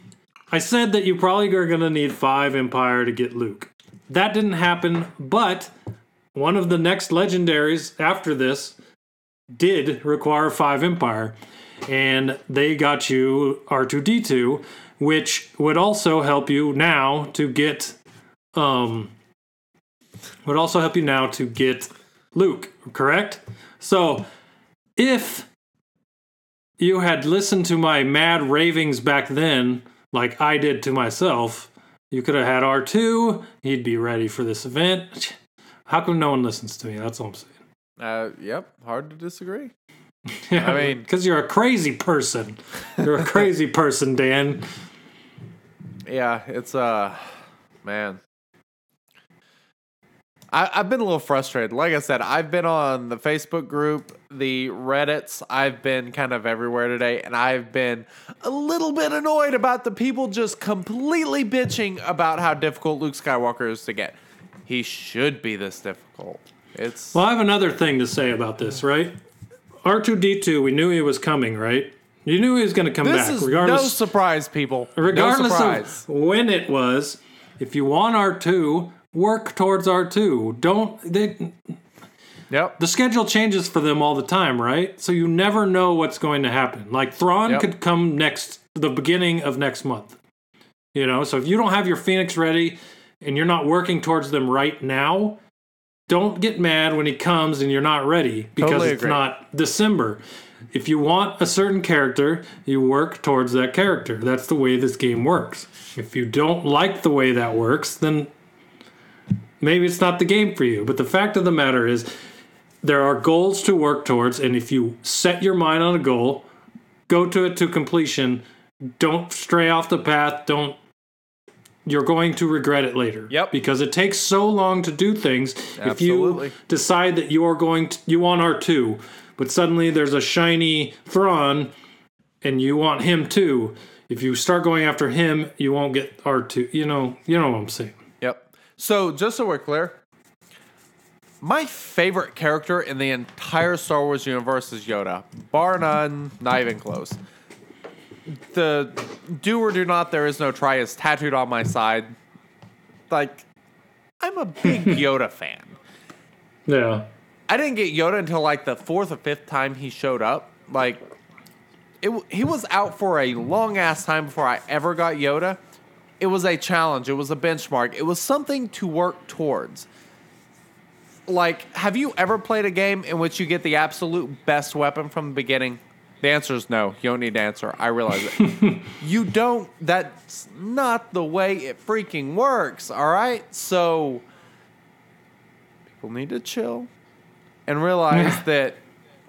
I said that you probably are going to need five Empire to get Luke. That didn't happen, but one of the next legendaries after this did require five Empire, and they got you R2D2, which would also help you now to get um would also help you now to get Luke, correct? So if you had listened to my mad ravings back then, like I did to myself, you could have had R2, he'd be ready for this event. <laughs> How come no one listens to me? That's all I'm saying. Uh, yep. Hard to disagree. <laughs> I mean- because you're a crazy person. You're a <laughs> crazy person, Dan. Yeah, it's uh, man. I, I've been a little frustrated. Like I said, I've been on the Facebook group, the Reddits. I've been kind of everywhere today, and I've been a little bit annoyed about the people just completely bitching about how difficult Luke Skywalker is to get. He should be this difficult. It's Well, I have another thing to say about this, right? R2D2, we knew he was coming, right? You knew he was going to come this back, is no surprise, people. regardless no surprise. of when it was, if you want R2, work towards R2. Don't they Yep. the schedule changes for them all the time, right? So you never know what's going to happen. Like Thrawn Yep. could come next the beginning of next month. You know, so if you don't have your Phoenix ready and you're not working towards them right now, don't get mad when he comes and you're not ready because Totally it's not December. If you want a certain character, you work towards that character. That's the way this game works. If you don't like the way that works, then maybe it's not the game for you. But the fact of the matter is, there are goals to work towards, and if you set your mind on a goal, go to it to completion. Don't stray off the path. Don't. You're going to regret it later. Yep. Because it takes so long to do things. Absolutely. If you decide that you are going to, you want R2, but suddenly there's a shiny Thrawn, and you want him too. If you start going after him, you won't get R2. You know, you know what I'm saying. So just so we're clear, my favorite character in the entire Star Wars universe is Yoda, bar none, not even close. The do or do not, there is no try is tattooed on my side. Like, I'm a big <laughs> Yoda fan. Yeah. I didn't get Yoda until like the fourth or fifth time he showed up. Like, it, he was out for a long ass time before I ever got Yoda. It was a challenge. It was a benchmark. It was something to work towards. Like, have you ever played a game in which you get the absolute best weapon from the beginning? The answer is no. You don't need to answer. I realize it. <laughs> you don't. That's not the way it freaking works. All right. So people need to chill and realize <laughs> that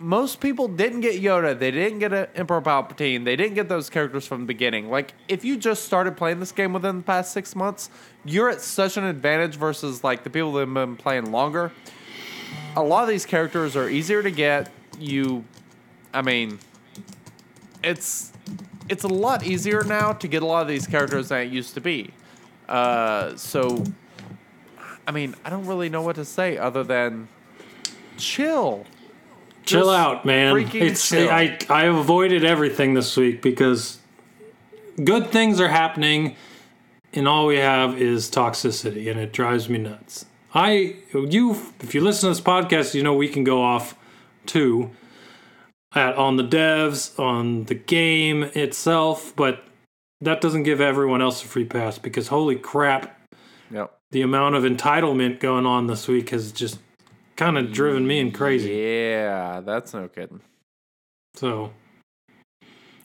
most people didn't get Yoda. They didn't get Emperor Palpatine. They didn't get those characters from the beginning. Like, if you just started playing this game within the past six months, you're at such an advantage versus like the people that have been playing longer. A lot of these characters are easier to get. You, I mean, it's it's a lot easier now to get a lot of these characters than it used to be. Uh, so, I mean, I don't really know what to say other than chill. Chill Just out, man. It's chill. I I avoided everything this week because good things are happening and all we have is toxicity and it drives me nuts. I you if you listen to this podcast, you know we can go off too at on the devs, on the game itself, but that doesn't give everyone else a free pass because holy crap, Yep. the amount of entitlement going on this week has just kind of driven me and crazy. Yeah, that's no kidding. So,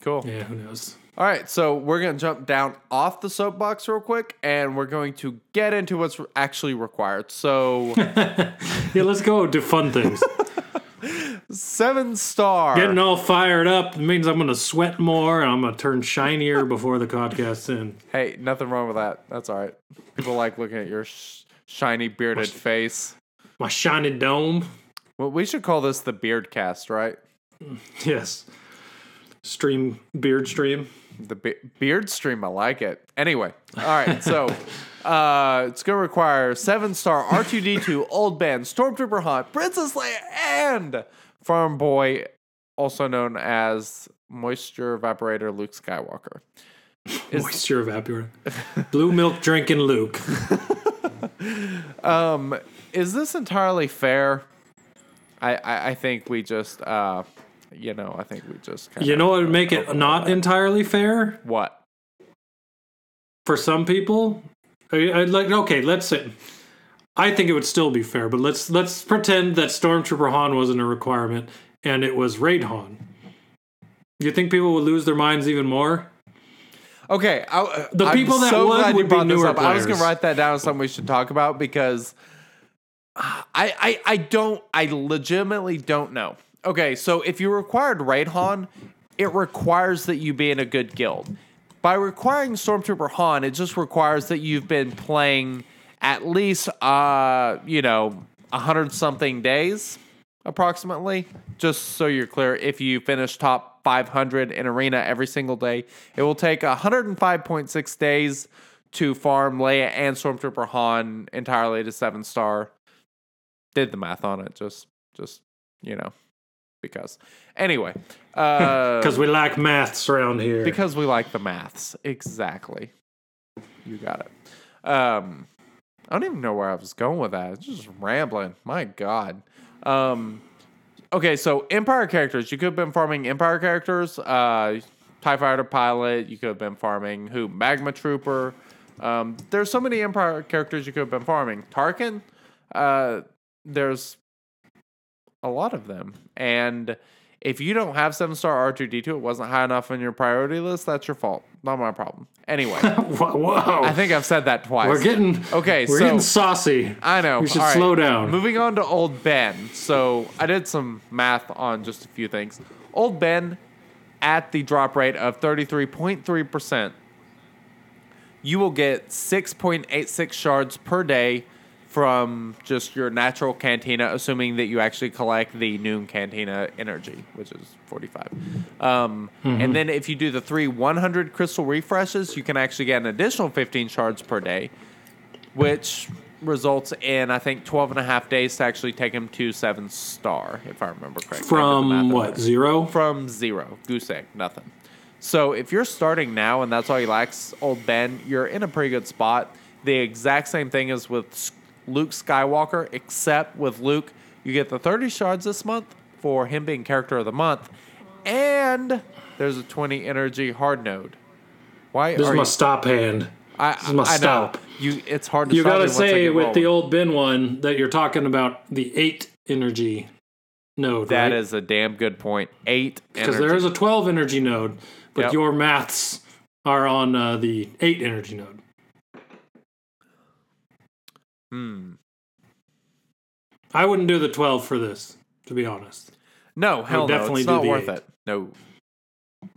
Cool. yeah, who knows. All right, so we're going to jump down off the soapbox real quick and we're going to get into what's actually required. So, <laughs> Yeah, let's go do fun things. <laughs> seven star. Getting all fired up means I'm going to sweat more and I'm going to turn shinier before the podcast in. Hey, nothing wrong with that. That's all right. People like looking at your sh- shiny bearded face. My shiny dome. Well, we should call this the beard cast, right? Yes. Stream, beard stream. The be- beard stream, I like it. Anyway, all right, so <laughs> uh, it's gonna require seven star R two D two Old Ben Stormtrooper Han Princess Leia and Farm Boy, also known as Moisture Evaporator Luke Skywalker. <laughs> Is- Moisture evaporator. Blue milk drinking Luke. <laughs> Is this entirely fair? I I, I think we just uh, you know, I think we just You know what would make it not entirely fair what? for some people? I, I'd like okay, let's say I think it would still be fair, but let's let's pretend that Stormtrooper Han wasn't a requirement and it was Raid Han. You think people would lose their minds even more? Okay, I, The I'm people that so would would be newer up. I was gonna write that down as something we should talk about because I, I I don't I legitimately don't know. Okay, so if you required Raid Han, it requires that you be in a good guild. By requiring Stormtrooper Han, it just requires that you've been playing at least uh you know a hundred something days approximately. Just so you're clear, if you finish top 500 in arena every single day, it will take 105.6 days to farm Leia and Stormtrooper Han entirely to seven star. Did the math on it, just just you know, because anyway, uh, <laughs> Because we lack maths around here. because we like the maths exactly. You got it. Um, I don't even know where I was going with that. It's just rambling. My God. Um, okay, so Empire characters. You could have been farming Empire characters. Uh, Tie Fighter pilot. You could have been farming who? Magma Trooper. Um, there's so many Empire characters you could have been farming. Tarkin. Uh, there's a lot of them, and if you don't have seven star R2D2, it wasn't high enough on your priority list. That's your fault, not my problem. Anyway, <laughs> Whoa. I think I've said that twice. we're getting Okay, We're so- getting saucy. I know. We should right. slow down. Moving on to Old Ben. So I did some math on just a few things. Old Ben, at the drop rate of 33.3%, you will get 6.86 shards per day from just your natural cantina, assuming that you actually collect the noon cantina energy, which is 45. Um, Mm-hmm. And then if you do the three 100 crystal refreshes, you can actually get an additional 15 shards per day which results in I think 12 and a half days to actually take him to seven star, if I remember correctly. I did the From what, zero? From zero, goose egg, nothing. So if you're starting now and that's all he lacks, old Ben, you're in a pretty good spot. The exact same thing is with Luke Skywalker, except with Luke, you get the 30 shards this month for him being character of the month, and there's a 20 energy hard node. Why This is my you? stop hand. I, This is my I know. stop. You, it's hard to. Stop. You gotta me once I say with the old Ben one that you're talking about the eight energy node, That right? is a damn good point. Eight because there is a 12 energy node, but Yep. your maths are on uh, the eight energy node. Hmm. I wouldn't do the 12 for this, to be honest. No, hell no. definitely It's not worth eight. it. No.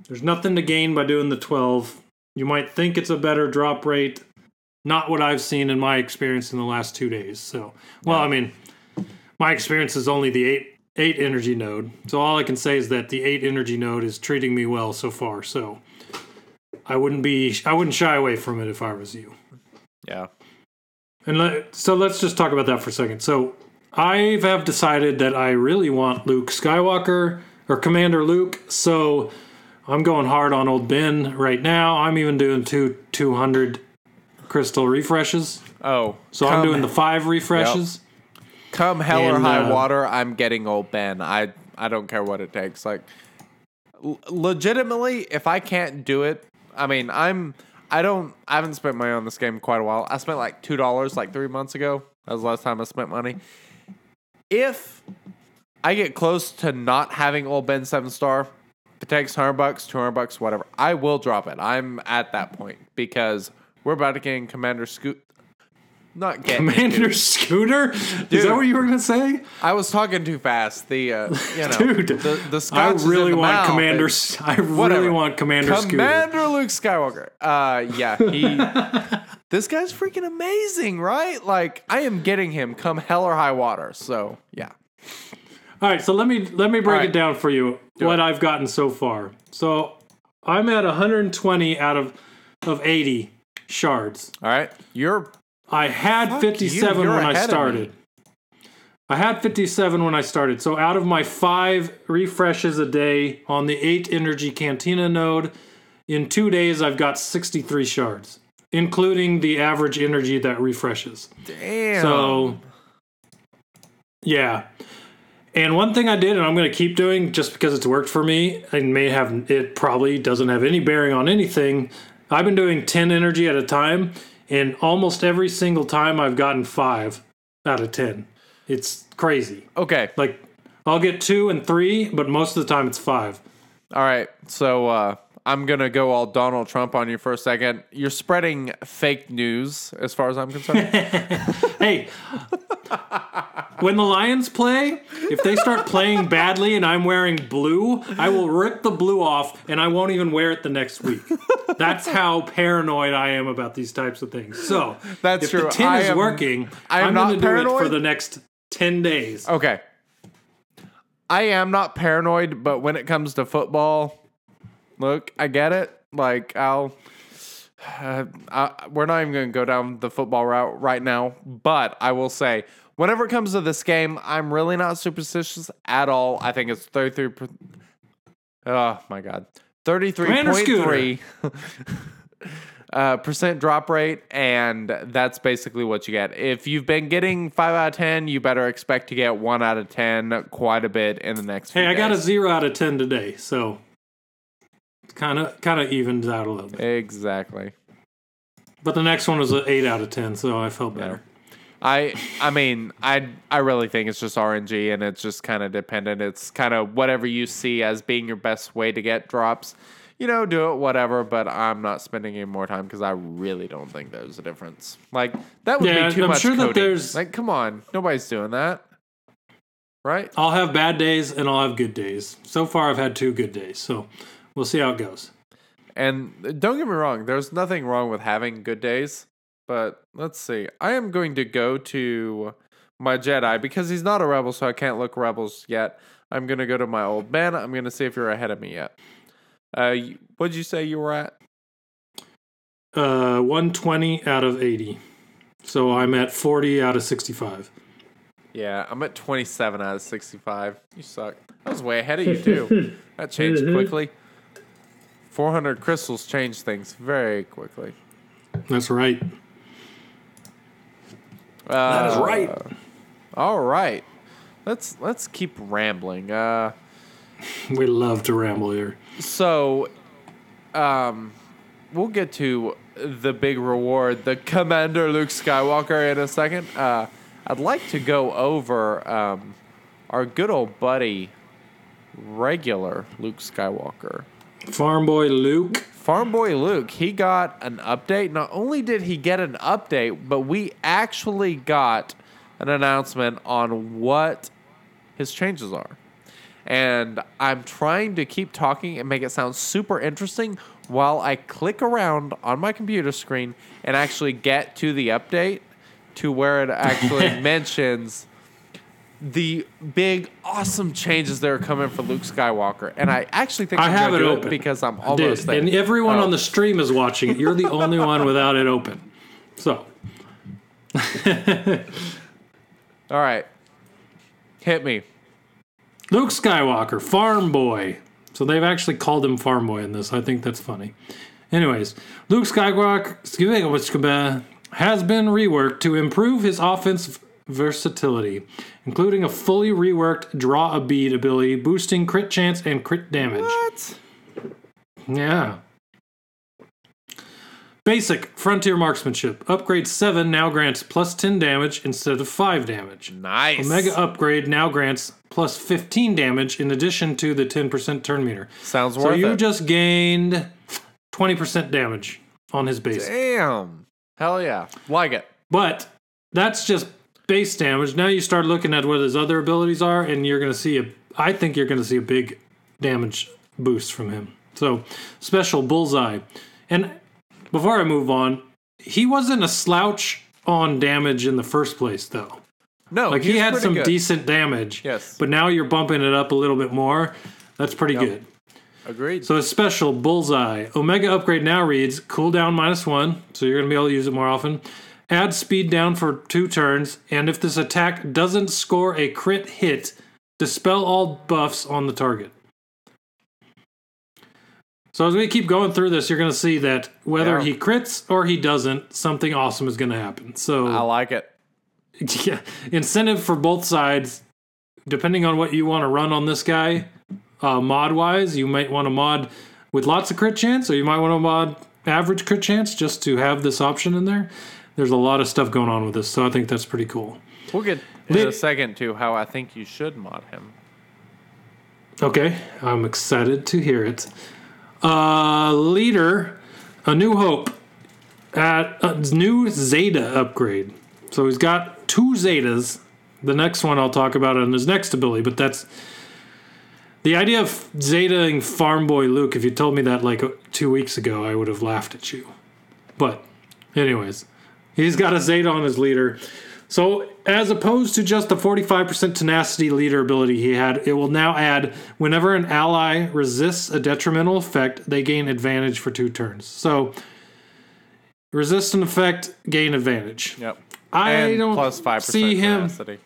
There's nothing to gain by doing the 12. You might think it's a better drop rate. Not what I've seen in my experience in the last two days. So, well, I mean, my experience is only the eight eight energy node. So all I can say is that the eight energy node is treating me well so far. So I wouldn't be I wouldn't shy away from it if I was you. Yeah. And let, so let's just talk about that for a second. So I have decided that I really want Luke Skywalker or Commander Luke. So I'm going hard on old Ben right now. I'm even doing two 200 crystal refreshes. Oh. So I'm doing the five refreshes. Come hell or high uh, water, I'm getting old Ben. I I don't care what it takes. Like l- legitimately, if I can't do it, I mean, I'm I don't I haven't spent money on this game in quite a while. I spent like two dollars like three months ago. That was the last time I spent money. If I get close to not having old Ben seven star, if it takes hundred bucks, two hundred bucks, whatever, I will drop it. I'm at that point because we're about to get Commander Scoot not <laughs> getting Commander it. Scooter? Is that what you were gonna say? I was talking too fast. The uh, you know, Dude, the, the I scotch is in really want. Commander. I really whatever. want Commander Scooter. Commander Luke Skywalker. Uh, yeah, he. <laughs> this guy's freaking amazing, right? Like I am getting him come hell or high water. So yeah. All right, so let me let me break right. it down for you. what I've gotten so far. So I'm at 120 out of of 80 shards. All right, you're I had Fuck 57 you, when I ahead of me. started. I had 57 when I started. So out of my five refreshes a day on the eight energy cantina node, in two days I've got 63 shards, including the average energy that refreshes. damn. So, yeah. And one thing I did, and I'm going to keep doing just because it's worked for me, and may have, it probably doesn't have any bearing on anything. I've been doing 10 energy at a time, and almost every single time I've gotten five out of 10. It's crazy. okay. Like, I'll get two and three, but most of the time it's five. All right. So uh, I'm gonna go all Donald Trump on you for a second. You're spreading fake news, as far as I'm concerned. <laughs> Hey, when the Lions play, if they start playing badly and I'm wearing blue, I will rip the blue off and I won't even wear it the next week. That's how paranoid I am about these types of things. So, That's if true. the tin I is am- working, I am I'm not going to do it paranoid. for the next 10 days. Okay. I am not paranoid, but when it comes to football, look, I get it. Like, I'll. Uh, <sighs> I, we're not even going to go down the football route right now, but I will say, whenever it comes to this game, I'm really not superstitious at all. I think it's 33. Per, oh, my God. 33.3 <laughs> uh, percent drop rate, and that's basically what you get. If you've been getting five out of ten, you better expect to get one out of ten quite a bit in the next. Hey, I got a zero out of 10 today. So, kind of kind of evens out a little bit. exactly. But the next one was an 8 out of 10, so I felt better. I I mean I I really think it's just RNG and it's just kind of dependent. It's kind of whatever you see as being your best way to get drops. You know, do it whatever. But I'm not spending any more time because I really don't think there's a difference. Like that would Yeah, be too I'm much sure that coding. there's- like, come on, nobody's doing that, right? I'll have bad days and I'll have good days. So far, I've had two good days, so we'll see how it goes. And don't get me wrong, there's nothing wrong with having good days. But let's see. I am going to go to my Jedi because he's not a rebel, so I can't look rebels yet. I'm going to go to my old man. I'm going to see if you're ahead of me yet. Uh, what'd you say you were at? Uh, 120 out of 80. So I'm at 40 out of 65. Yeah, I'm at 27 out of 65. You suck. I was way ahead of you, too. <laughs> that changed quickly. 400 crystals change things very quickly. That's right. that is right. All right. Let's let's keep rambling. Uh <laughs> We love to ramble here. So, um, we'll get to the big reward, the Commander Luke Skywalker, in a second. Uh, I'd like to go over um, our good old buddy, regular Luke Skywalker. Farm boy Luke. Farm Boy Luke, he got an update. Not only did he get an update, but we actually got an announcement on what his changes are. And I'm trying to keep talking and make it sound super interesting while I click around on my computer screen and actually get to the update to where it actually <laughs> mentions the big awesome changes that are coming for Luke Skywalker. And I actually think I I'm have it open. because I'm almost there. And everyone Oh. on the stream is watching it. You're the <laughs> only one without it open. So, <laughs> All right. Hit me. Luke Skywalker, farm boy. So they've actually called him farm boy in this. I think that's funny. Anyways, Luke Skywalker excuse me, which, uh, has been reworked to improve his offense versatility, including a fully reworked draw a bead ability, boosting crit chance and crit damage. What? Yeah. Basic Frontier Marksmanship. Upgrade 7 now grants plus 10 damage instead of 5 damage. Nice. Omega upgrade now grants plus 15 damage in addition to the 10% turn meter. Sounds So worth you it. just gained 20% damage on his base. Damn. Hell yeah. Like it. But that's just base damage. Now you start looking at what his other abilities are, and you're going to see a. I think you're going to see a big damage boost from him. So special bullseye, and before I move on, he wasn't a slouch on damage in the first place, though. No, Like he had some good. decent damage. Yes. But now you're bumping it up a little bit more. That's pretty Yep. good. Agreed. So a special bullseye. Omega upgrade now reads cooldown minus one, so you're gonna be able to use it more often. Add speed down for two turns, and if this attack doesn't score a crit hit, dispel all buffs on the target. So as we keep going through this, you're gonna see that whether Yeah. he crits or he doesn't, something awesome is gonna happen. So I like it. <laughs> yeah, incentive for both sides. Depending on what you want to run on this guy, uh, mod wise, you might want to mod with lots of crit chance, or you might want to mod average crit chance just to have this option in there. There's a lot of stuff going on with this, so I think that's pretty cool. We'll get in a second to how I think you should mod him. Okay, I'm excited to hear it. Uh, leader, A New Hope, at a new Zeta upgrade. So he's got two Zetas. The next one I'll talk about in his next ability, but that's the idea of Zetaing Farm Boy Luke. If you told me that like two weeks ago, I would have laughed at you. But, anyways, he's got a Zeta on his leader. So, as opposed to just the 45% tenacity leader ability he had, it will now add whenever an ally resists a detrimental effect, they gain advantage for two turns. So, resist an effect, gain advantage. Yep. I and don't plus five see him. tenacity.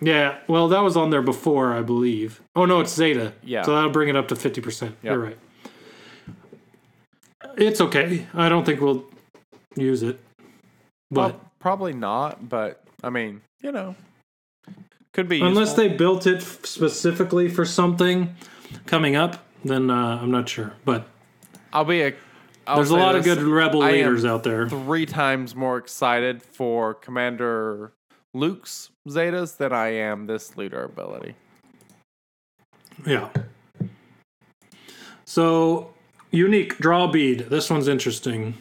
Yeah, well, that was on there before, I believe. Oh no, it's Zeta. Yeah. So that'll bring it up to fifty percent. Yep. You're right. It's okay. I don't think we'll use it, but Well, probably not, but I mean, you know, could be unless useful. they built it specifically for something coming up, then uh, I'm not sure. But I'll be a. I'll there's a lot of good rebel leaders out there. Three times more excited for Commander Luke's Zetas than I am this leader ability. Yeah. So, unique draw bead. This one's interesting.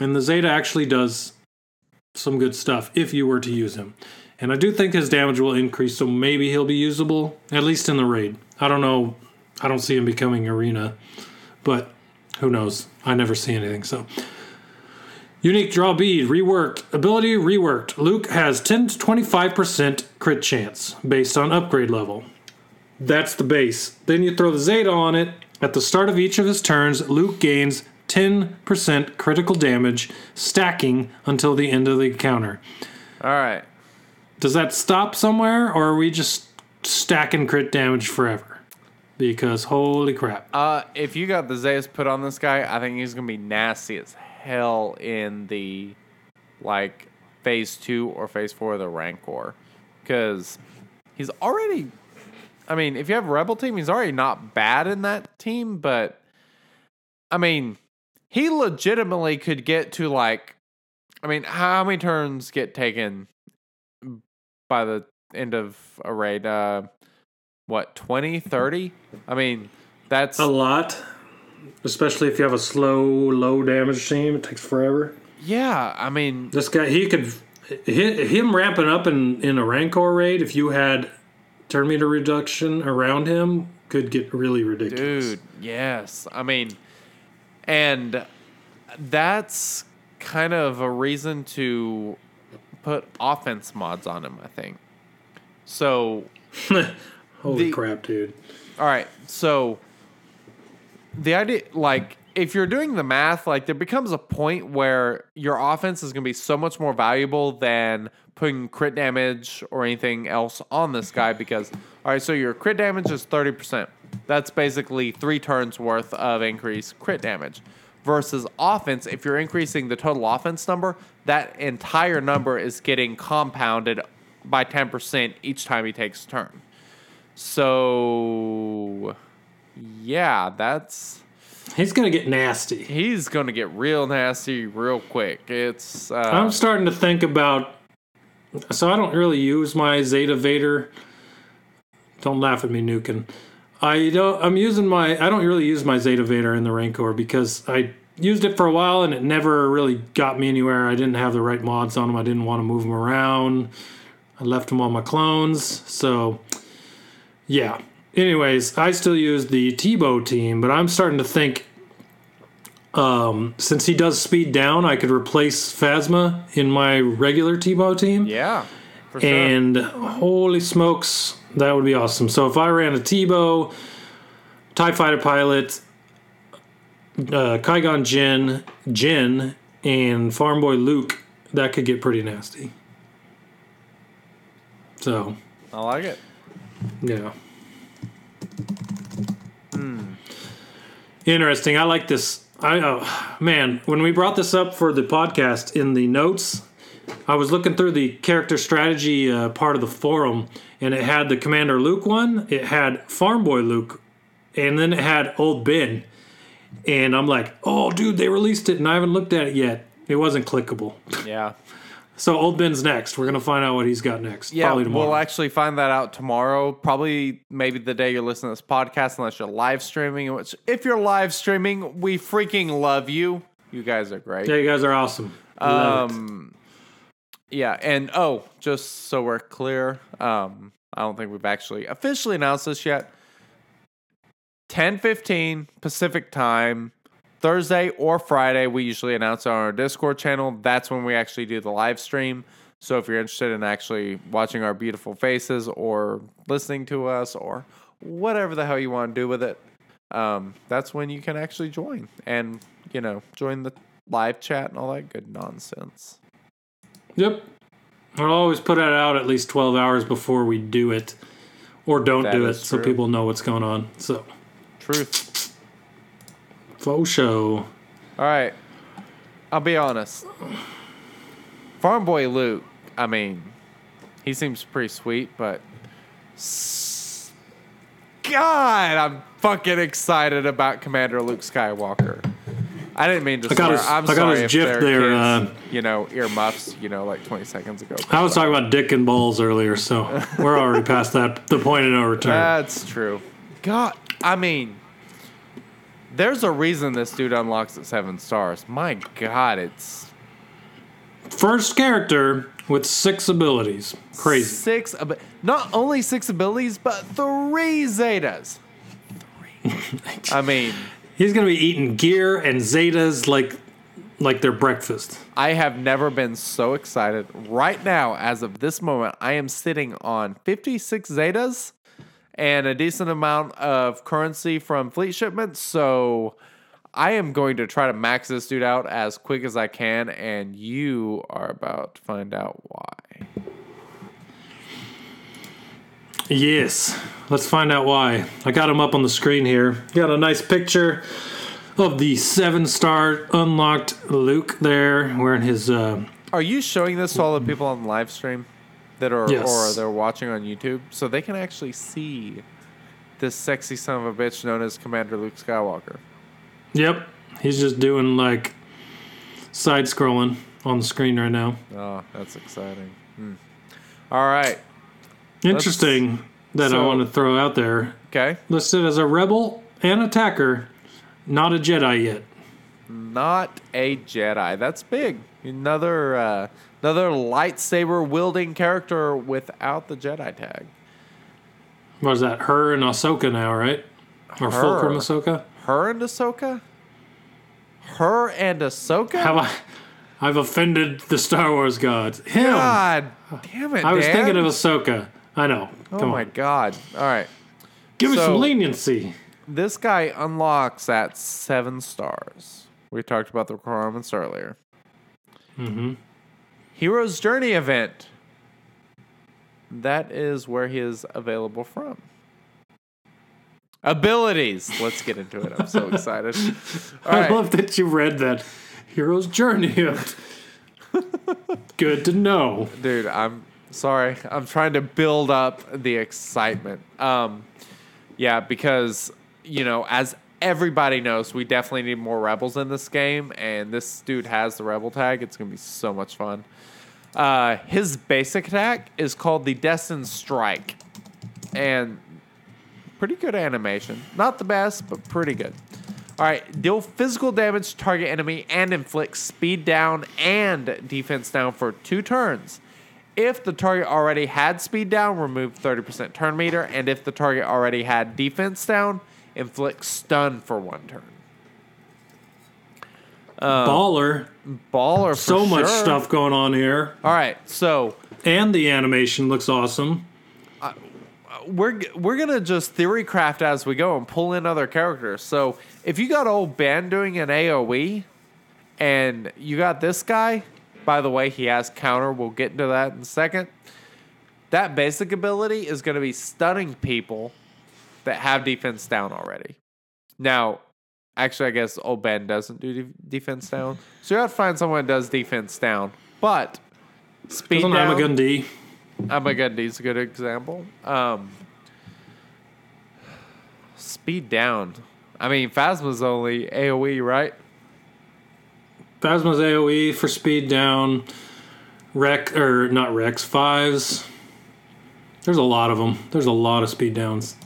And the Zeta actually does some good stuff if you were to use him. And I do think his damage will increase, so maybe he'll be usable, at least in the raid. I don't know. I don't see him becoming arena, but who knows? I never see anything, so. Unique draw bead, reworked. Ability reworked. Luke has 10 to 25% crit chance based on upgrade level. That's the base. Then you throw the Zeta on it. At the start of each of his turns, Luke gains 10% critical damage, stacking until the end of the encounter. All right. Does that stop somewhere, or are we just stacking crit damage forever? Because holy crap. Uh, if you got the Zetas put on this guy, I think he's gonna be nasty as hell in the like phase two or phase four of the Rancor, because he's already. I mean, if you have a Rebel team, he's already not bad in that team, but I mean, he legitimately could get to like. I mean, how many turns get taken by the end of a raid? Uh, what 20 30 i mean that's A lot. Especially if you have a slow, low damage team, it takes forever. yeah i mean This guy, he could. Him ramping up in, in a Rancor raid, if you had turn meter reduction around him, could get really ridiculous. dude yes i mean and that's kind of a reason to put offense mods on him i think so <laughs> Holy the- crap, dude. All right. So the idea, like, if you're doing the math, like, there becomes a point where your offense is going to be so much more valuable than putting crit damage or anything else on this guy because, all right, so your crit damage is 30%. That's basically three turns worth of increased crit damage. Versus offense, if you're increasing the total offense number, that entire number is getting compounded by 10% each time he takes a turn. So, yeah, that's He's gonna get nasty. he's going to get real nasty real quick. It's uh, I'm starting to think about. So I don't really use my Zeta Vader. Don't laugh at me, Nukin. I don't. I'm using my. I don't really use my Zeta Vader in the Rancor because I used it for a while and it never really got me anywhere. I didn't have the right mods on them. I didn't want to move them around. I left them on my clones. So, yeah. Anyways, I still use the Teebo team, but I'm starting to think um, since he does speed down, I could replace Phasma in my regular Teebo team. Yeah. For sure. And holy smokes, that would be awesome. So if I ran a Teebo, TIE Fighter Pilot, uh, Qui-Gon Jinn, Jin, and Farm Boy Luke, that could get pretty nasty. So, I like it. yeah. Interesting. I like this. I uh, man, when we brought this up for the podcast in the notes, I was looking through the character strategy uh, part of the forum, and it had the Commander Luke one, it had Farm Boy Luke, and then it had Old Ben. And I'm like, oh, dude, they released it, and I haven't looked at it yet. It wasn't clickable. Yeah. <laughs> So Old Ben's next. We're gonna find out what he's got next. Yeah, probably tomorrow. we'll actually find that out tomorrow. Probably maybe the day you're listening to this podcast, unless you're live streaming. Which, if you're live streaming, we freaking love you. You guys are great. yeah, you guys are awesome. Um, yeah, and oh, just so we're clear, um, I don't think we've actually officially announced this yet. Ten fifteen Pacific time, Thursday or Friday. We usually announce on our Discord channel. That's when we actually do the live stream. So if you're interested in actually watching our beautiful faces or listening to us or whatever the hell you want to do with it, um, that's when you can actually join and you know join the live chat and all that good nonsense. Yep. I'll always put it out at least 12 hours before we do it or don't That do it so true. people know what's going on. So, Truth. faux show. All right. I'll be honest. Farm Boy Luke, I mean, he seems pretty sweet, but God, I'm fucking excited about Commander Luke Skywalker. I didn't mean to I got swear. his- I'm I got sorry his GIF there there, kids, uh, you know, earmuffs, you know, like 20 seconds ago. I was talking about dick and balls earlier, so <laughs> we're already past that, the point of no return. That's true. God, I mean, there's a reason this dude unlocks at seven stars. My God, it's First character with six abilities. Crazy. Six, ab- not only six abilities, but three Zetas. Three. <laughs> I mean, He's to be eating gear and Zetas like like their breakfast. I have never been so excited. Right now, as of this moment, I am sitting on 56 Zetas and a decent amount of currency from fleet shipments. So I am going to try to max this dude out as quick as I can, and you are about to find out why. Yes. Let's find out why. I got him up on the screen here. Got a nice picture of the seven star unlocked Luke there wearing his uh, Are you showing this to all the people on the live stream that are Yes. or they're watching on YouTube so they can actually see this sexy son of a bitch known as Commander Luke Skywalker? Yep. He's just doing like side scrolling on the screen right now. Oh, that's exciting. Hmm. All right. Interesting that I want to throw out there. Okay. Listed as a rebel and attacker, not a Jedi yet. Not a Jedi. That's big. Another uh, another lightsaber wielding character without the Jedi tag. What is that? Her and Ahsoka now, right? Or Her. Fulcrum Ahsoka? Her and Ahsoka? Her and Ahsoka? Have I? I've offended the Star Wars gods. Him. God damn it, I was Dan. thinking of Ahsoka. I know. Oh Come my on. god. All right. Give me So- some leniency. This guy unlocks at seven stars. We talked about the requirements earlier. Mm-hmm. Hero's Journey event. That is where he is available from. Abilities. Let's get into it. I'm so <laughs> excited. All I right. love that you read that. Hero's Journey. <laughs> Good to know. dude i'm sorry i'm trying to build up the excitement. Um yeah because you know as everybody knows we definitely need more rebels in this game and this dude has the rebel tag. It's gonna be so much fun. Uh his basic attack is called the destined strike. And pretty good animation. Not the best but pretty good. All right, deal physical damage to target enemy and inflict speed down and defense down for two turns. If the target already had speed down, remove 30% turn meter, and if the target already had defense down, inflict stun for one turn. Uh, Baller. Baller for So much stuff going on here. All right, so And the animation looks awesome. we're we're gonna just theory craft as we go and pull in other characters. So if you got old Ben doing an AOE, and you got this guy, by the way, he has counter. We'll get into that in a second. That basic ability is going to be stunning people that have defense down already. Now, actually, I guess old Ben doesn't do de- defense down, so you have to find someone that does defense down. But speed down. Ima-Gun Di? Amagundi's a good example. Um, speed down. I mean, Phasma's only AoE, right? Phasma's AoE for speed down. Rec or not Rex fives. There's a lot of them. There's a lot of speed downs.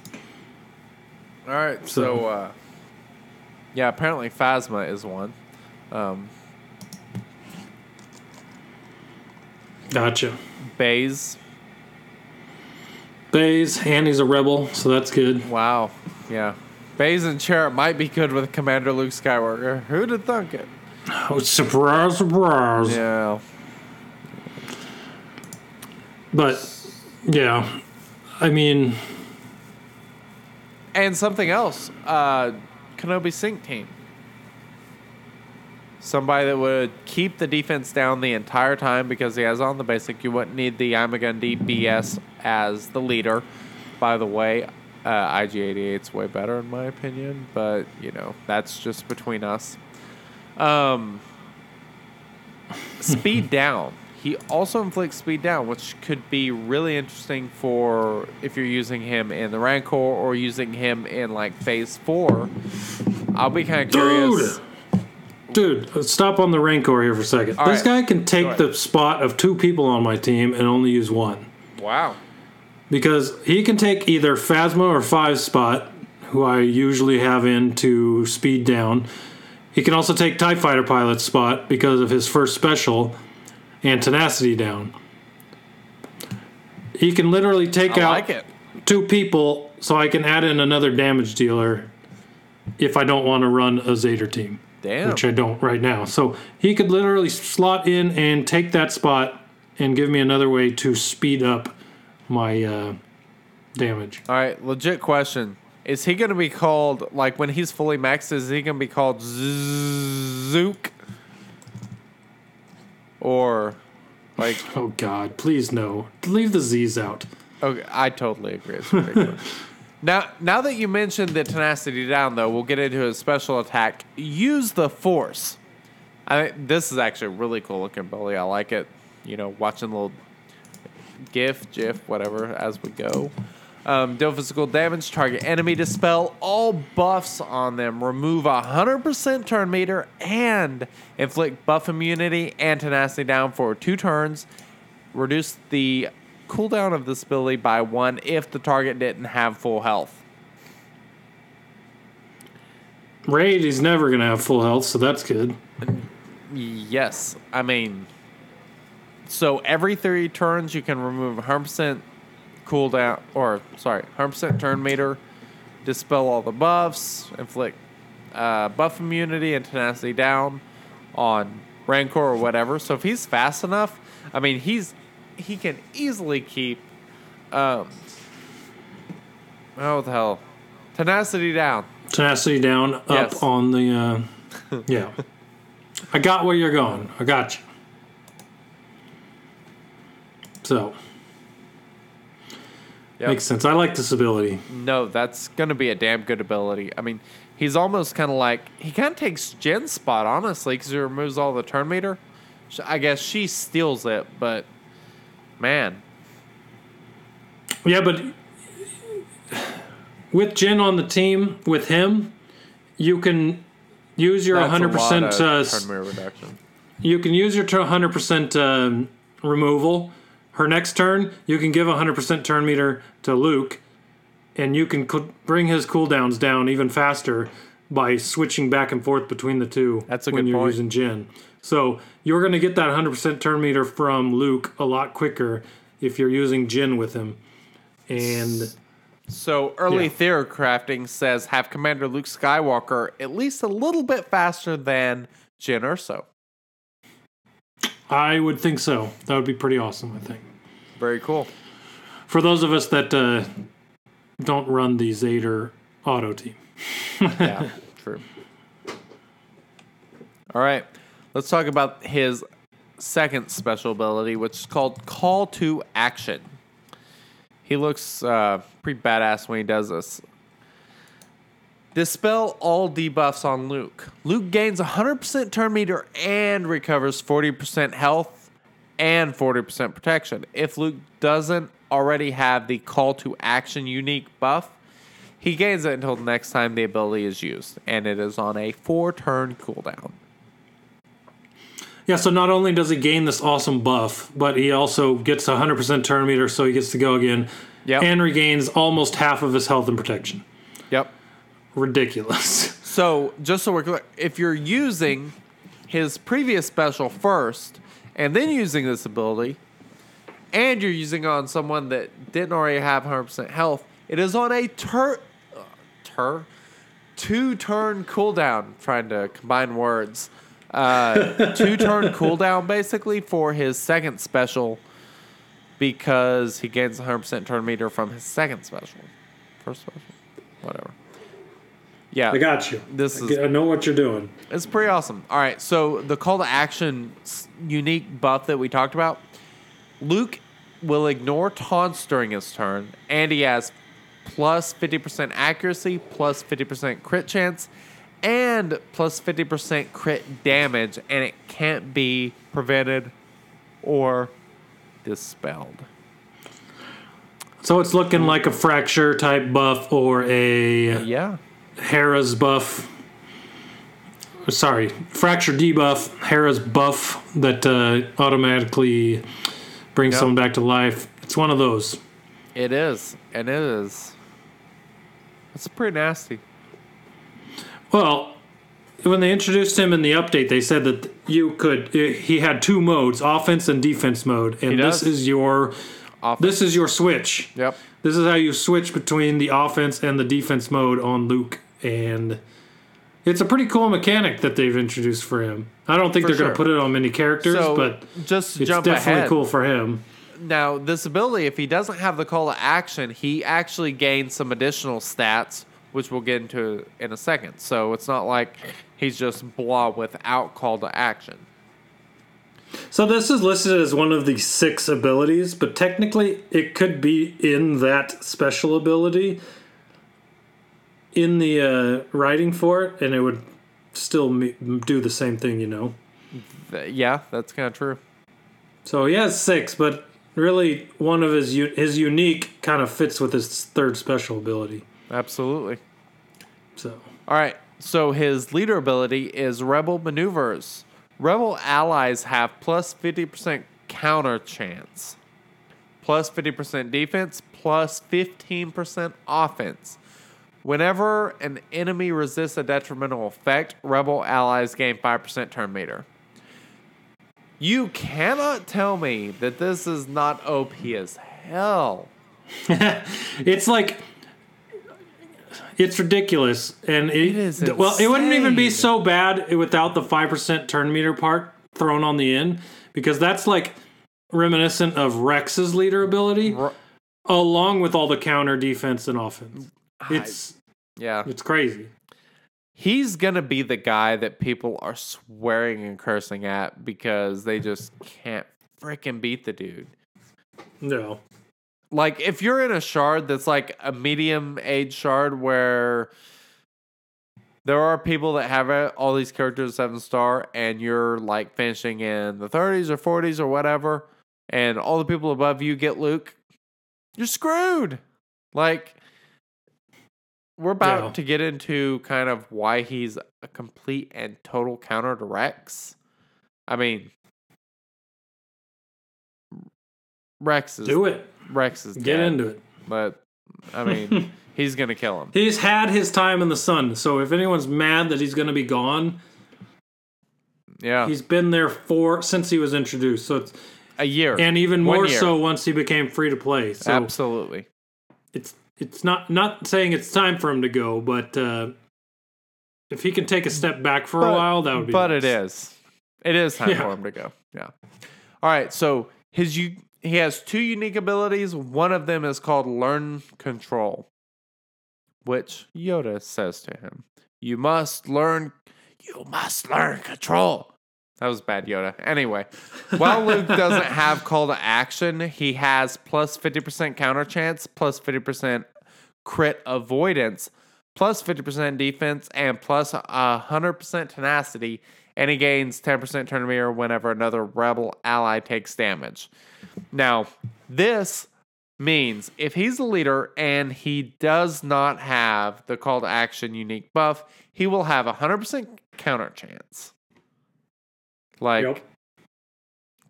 All right. So, uh, yeah, apparently Phasma is one. Um, Gotcha. Baze. Baze, and he's a rebel, so that's good. Wow. Yeah. Baze and Chirrut might be good with Commander Luke Skywalker. Who'd have thunk it? Oh, surprise, surprise. Yeah. But yeah, I mean, And something else. Uh, Kenobi Sync team. Somebody that would keep the defense down the entire time because he has on the basic. You wouldn't need the Ima-Gun Di BS as the leader. By the way, uh, IG88's way better in my opinion, but you know that's just between us. Um, speed down. He also inflicts speed down, which could be really interesting for if you're using him in the Rancor or using him in like Phase Four. I'll be kind of curious. dude, let's stop on the Rancor here for a second. All this right. guy can take the spot of two people on my team and only use one. Wow. Because he can take either Phasma or Five spot, who I usually have in to speed down. He can also take TIE Fighter Pilot's spot because of his first special and tenacity down. He can literally take I out like two people so I can add in another damage dealer if I don't want to run a Zader team, Damn. which I don't right now. So he could literally slot in and take that spot and give me another way to speed up my uh, damage. All right, legit question. Is he going to be called, like when he's fully maxed, is he going to be called Zook? Or, like, <laughs> Oh God, please no. Leave the Z's out. okay, I totally agree. <laughs> Now, now that you mentioned the tenacity down, though, we'll get into his special attack. Use the force. I this is actually a really cool looking Billy. I like it. You know, watching the little GIF, GIF, whatever, as we go. Um, deal physical damage, target enemy, dispel all buffs on them, remove 100% turn meter, and inflict buff immunity and tenacity down for two turns. Reduce the cooldown of this ability by one if the target didn't have full health. Raid, is never gonna have full health, so that's good. Yes, I mean, so every three turns you can remove 100% cooldown, or sorry, 100% turn meter, dispel all the buffs, inflict uh, buff immunity and tenacity down on Rancor or whatever. So if he's fast enough, I mean, he's he can easily keep, um, oh what the hell, tenacity down. Tenacity down, up Yes. on the. Uh, <laughs> yeah. I got where you're going. I got you. So Yep. makes sense. I like this ability. No, that's going to be a damn good ability. I mean, he's almost kind of like he kind of takes Jyn's spot, honestly, because he removes all the turn meter. I guess she steals it, but man, Yeah, but with Jen on the team, with him, you can use your that's 100 percent. lot Uh, turn meter reduction. you can use your 100 percent um, removal. Her next turn, you can give 100 percent turn meter to Luke, and you can cl- bring his cooldowns down even faster by switching back and forth between the two That's a when good you're point. using Jyn. So you're going to get that 100% turn meter from Luke a lot quicker if you're using Jyn with him. And So early Yeah. theorycrafting says have Commander Luke Skywalker at least a little bit faster than Jyn Erso. I would think so. That would be pretty awesome, I think. Very cool. For those of us that uh, don't run the Zader auto team. <laughs> Yeah, true. All right, let's talk about his second special ability, which is called Call to Action. He looks uh, pretty badass when he does this. Dispel all debuffs on Luke. Luke gains 100% turn meter and recovers 40% health and 40% protection. If Luke doesn't already have the call to action unique buff, he gains it until the next time the ability is used, and it is on a four turn cooldown. Yeah, so not only does he gain this awesome buff, but he also gets 100% turn meter, so he gets to go again. Yep. And regains almost half of his health and protection. Yep. Ridiculous. So, just so we're clear, if you're using his previous special first and then using this ability, and you're using on someone that didn't already have 100% health, it is on a tur, uh, tur, two turn cooldown. Trying to combine words. Uh, <laughs> two turn cooldown basically for his second special because he gains 100% turn meter from his second special. First special? Whatever. Yeah. I got you. This I is- I know what you're doing. It's pretty awesome. All right, so the call to action unique buff that we talked about, Luke will ignore taunts during his turn, and he has plus 50% accuracy, plus 50% crit chance, and plus 50% crit damage, and it can't be prevented or dispelled. So it's looking like a fracture type buff or a Yeah. Hera's buff. Sorry, fracture debuff, Hera's buff that uh, automatically brings Yep. someone back to life. It's one of those. It is, and it is. It's pretty nasty. Well, when they introduced him in the update, they said that you could. He had two modes, offense and defense mode, and this is your Offense. this is your switch. Yep. This is how you switch between the offense and the defense mode on Luke, and it's a pretty cool mechanic that they've introduced for him. I don't think For they're going to put it on many characters, So, but just it's jump definitely ahead. cool for him. Now, this ability, if he doesn't have the call to action, he actually gains some additional stats, which we'll get into in a second. So it's not like he's just blah without call to action. So this is listed as one of the six abilities, but technically it could be in that special ability in the uh, writing for it, and it would still me- do the same thing, you know. Yeah, that's kind of true. So he has six, but really one of his u- his unique kind of fits with his third special ability. Absolutely. So All right. So his leader ability is Rebel Maneuvers. Rebel allies have plus 50% counter chance, plus 50% defense, plus 15% offense. Whenever an enemy resists a detrimental effect, Rebel allies gain 5% turn meter. You cannot tell me that this is not OP as hell. <laughs> it's like it's ridiculous, and it, is well, it wouldn't even be so bad without the five percent turn meter part thrown on the end, because that's like reminiscent of Rex's leader ability, along with all the counter defense and offense. It's Yeah. it's crazy. he's gonna be the guy that people are swearing and cursing at because they just can't freaking beat the dude. No, Like if you're in a shard that's like a medium age shard where there are people that have all these characters seven star and you're like finishing in the 30s or 40s or whatever and all the people above you get Luke, you're screwed. Like we're about Yeah. to get into kind of why he's a complete and total counter to Rex. I mean, Rex is do it. Rex is Get dead, into it. but I <laughs> mean, he's gonna kill him. He's had his time in the sun, so if anyone's mad that he's going to be gone, Yeah, he's been there for since he was introduced. So it's a year, and even One more year. so once he became free to play. So absolutely. it's it's not not saying it's time for him to go, but uh, if he can take a step back for a while, that would be. But nice. it is. It is time Yeah. for him to go. Yeah. All right. So his you he has two unique abilities. One of them is called Learn Control, which Yoda says to him, "You must learn. You must learn control." That was bad, Yoda. Anyway, while Luke doesn't have call to action, he has plus plus fifty percent counter chance, plus plus fifty percent crit avoidance, plus 50% defense, and plus 100% tenacity, and he gains 10% turn meter whenever another rebel ally takes damage. Now, this means if he's the leader and he does not have the call to action unique buff, he will have a 100% counter chance. Like, Yep.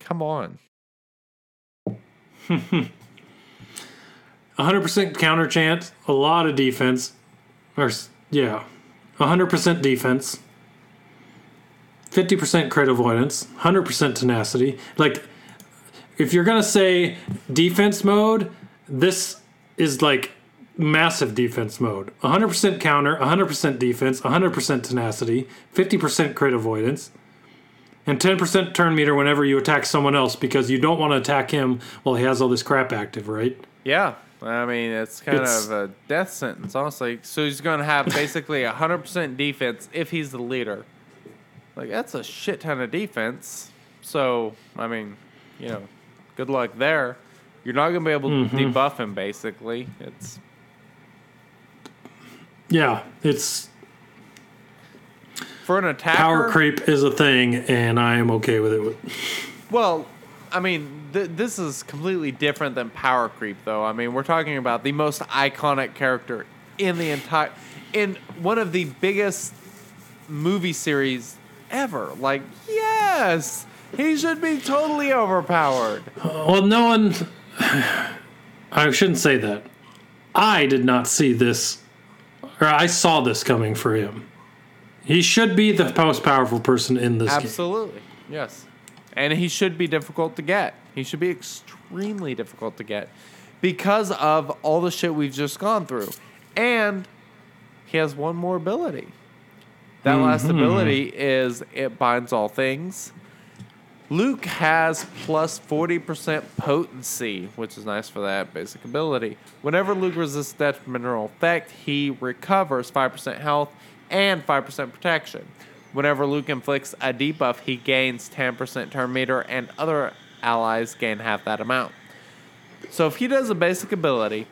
come on. <laughs> 100% counter chance, a lot of defense, or yeah, 100% defense, 50% crit avoidance, 100% tenacity. Like, if you're gonna say defense mode, this is like massive defense mode. 100% counter, 100% defense, 100% tenacity, 50% crit avoidance. And 10% turn meter whenever you attack someone else because you don't want to attack him while he has all this crap active, right? Yeah. I mean, it's kind It's- of a death sentence, honestly. So he's going to have basically a 100% defense if he's the leader. Like, that's a shit ton of defense. So, I mean, you know, good luck there. You're not going to be able to Mm-hmm. debuff him, basically. It's Yeah, it's for an attacker. power creep is a thing, and I am okay with it. Well, I mean, th- this is completely different than power creep, though. I mean, we're talking about the most iconic character in the entire, in one of the biggest movie series ever. Like, yes, he should be totally overpowered. Uh, well, no one. <sighs> I shouldn't say that. I did not see this, or I saw this coming for him. He should be the most powerful person in this game. Absolutely, yes, and he should be difficult to get. He should be extremely difficult to get because of all the shit we've just gone through, and he has one more ability. That mm-hmm. last ability is it binds all things. Luke has plus 40% potency, which is nice for that basic ability. Whenever Luke resists detrimental effect, he recovers 5% health and 5% protection. Whenever Luke inflicts a debuff, he gains 10% turn meter, and other allies gain half that amount. So if he does a basic ability,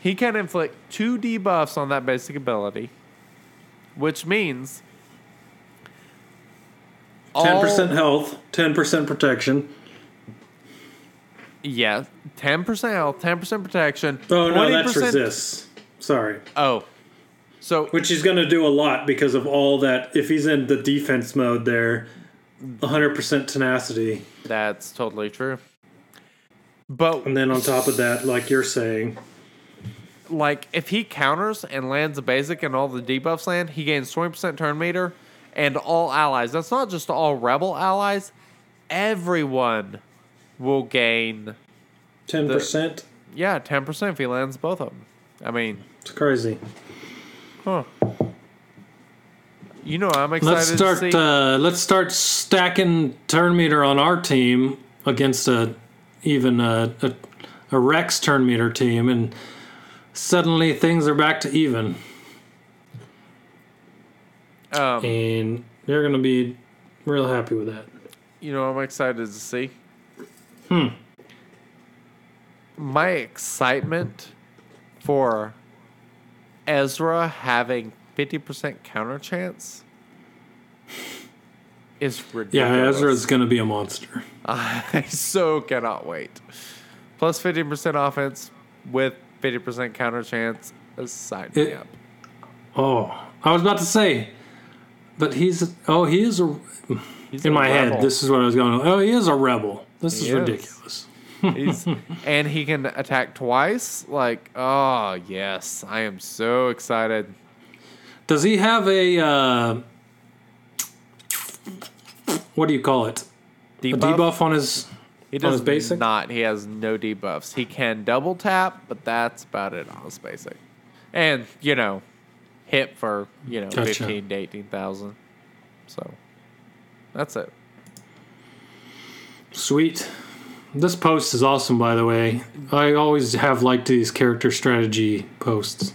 he can inflict two debuffs on that basic ability, which means Ten percent all- health, ten percent protection. Yeah, ten percent health, ten percent protection. Oh no, that's 20% resists. Sorry, Oh, so which he's going to do a lot because of all that. If he's in the defense mode, there, hundred percent tenacity, that's totally true. But and then on top of that, like you're saying, like if he counters and lands a basic and all the debuffs land, he gains twenty percent turn meter, and all allies. That's not just all rebel allies. Everyone will gain ten percent. yeah ten percent if he lands both of them. I mean, It's crazy. Huh. You know, I'm excited Let's to start. see. Uh, let's start stacking turn meter on our team against a even a, a, a Rex turn meter team, and suddenly things are back to even, um, and they're gonna be real happy with that. You know, I'm excited to see. Hmm. My excitement for Ezra having 50% counter chance is ridiculous. Yeah. Ezra's gonna be a monster. <laughs> I so cannot wait. Plus 50% offense with 50% counter chance. Sign me up. Oh, I was about to say, but he's oh he is a He's in a my rebel. head. This is what I was going. Oh, he is a rebel. This is is. ridiculous. He's and he can attack twice. Like, oh yes, I am so excited. Does he have a uh, what do you call it? Debuff? A debuff on his He on does his basic? not. He has no debuffs. He can double tap, but that's about it on his basic. And you know, hit for you know Gotcha. fifteen to eighteen thousand. So that's it. Sweet. This post is awesome, by the way. I always have liked these character strategy posts.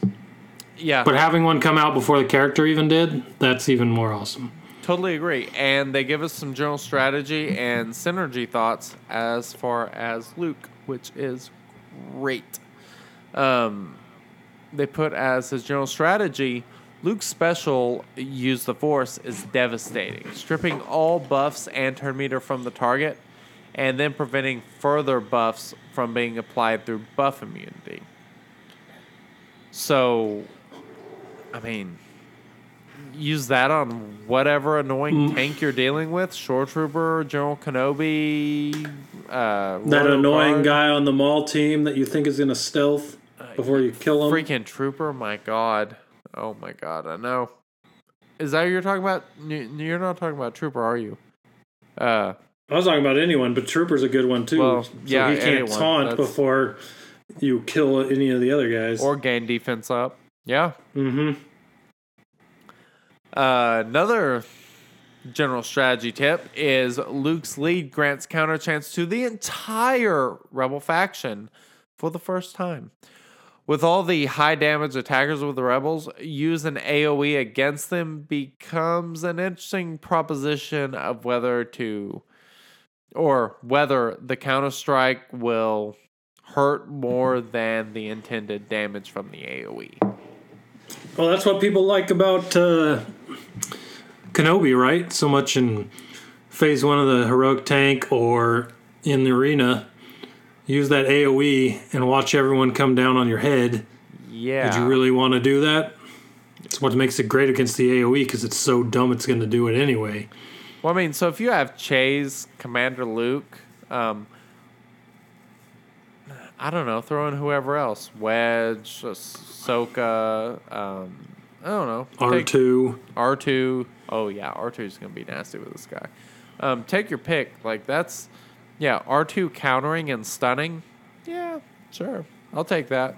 Yeah, But having one come out before the character even did, that's even more awesome. Totally agree. And they give us some general strategy and synergy thoughts as far as Luke, which is great. Um, they put as his general strategy Luke's special, Use the Force, is devastating, stripping all buffs and turn meter from the target, and then preventing further buffs from being applied through buff immunity. So, I mean, use that on whatever annoying tank you're dealing with shore trooper general kenobi uh That annoying Guard, guy on the mall team that you think is going to stealth before you kill him. freaking trooper my god. Oh my god i know. Is that what you're talking about? You- you're not talking about trooper are you? Uh I was talking about anyone, but Trooper's a good one too. Well, so yeah, he can't anyone, taunt that's- before you kill any of the other guys. or gain defense up yeah mm-hmm. Uh, another general strategy tip is Luke's lead grants counter chance to the entire rebel faction for the first time. With all the high damage attackers with the rebels, use an AoE against them becomes an interesting proposition of whether to or whether the counter strike will hurt more than the intended damage from the. AoE. Well, that's what people like about uh, Kenobi, right? So much in Phase One of the heroic tank or in the arena. Use that AOE and watch everyone come down on your head. Yeah. Did you really want to do that? It's what makes it great against the AOE because it's so dumb it's going to do it anyway. Well, I mean, so if you have Chase, Commander Luke, um, I don't know, throw in whoever else, Wedge, Ahsoka, um, I don't know, R2. R two. Oh yeah, R two is gonna be nasty with this guy. Um, take your pick. Like that's, yeah, R two countering and stunning. Yeah, sure, I'll take that.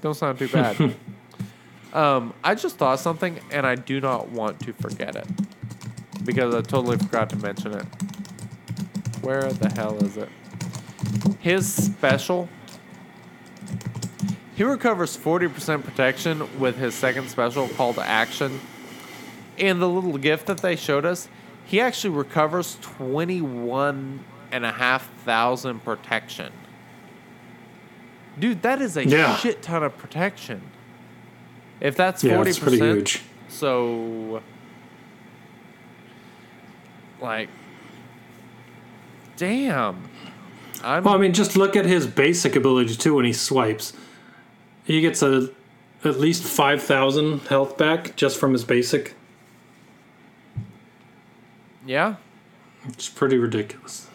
Don't sound too bad. <laughs> um, I just thought something, and I do not want to forget it because I totally forgot to mention it. Where the hell is it? His special. He recovers 40% protection with his second special called Action. In the little gift that they showed us, he actually recovers 21,500 protection. Dude, that is a Yeah. shit ton of protection. If that's 40%, Yeah, it's pretty huge. so like damn. I'm Well, I mean, just look at his basic ability too when he swipes. He gets a at least 5,000 health back just from his basic. yeah. It's pretty ridiculous.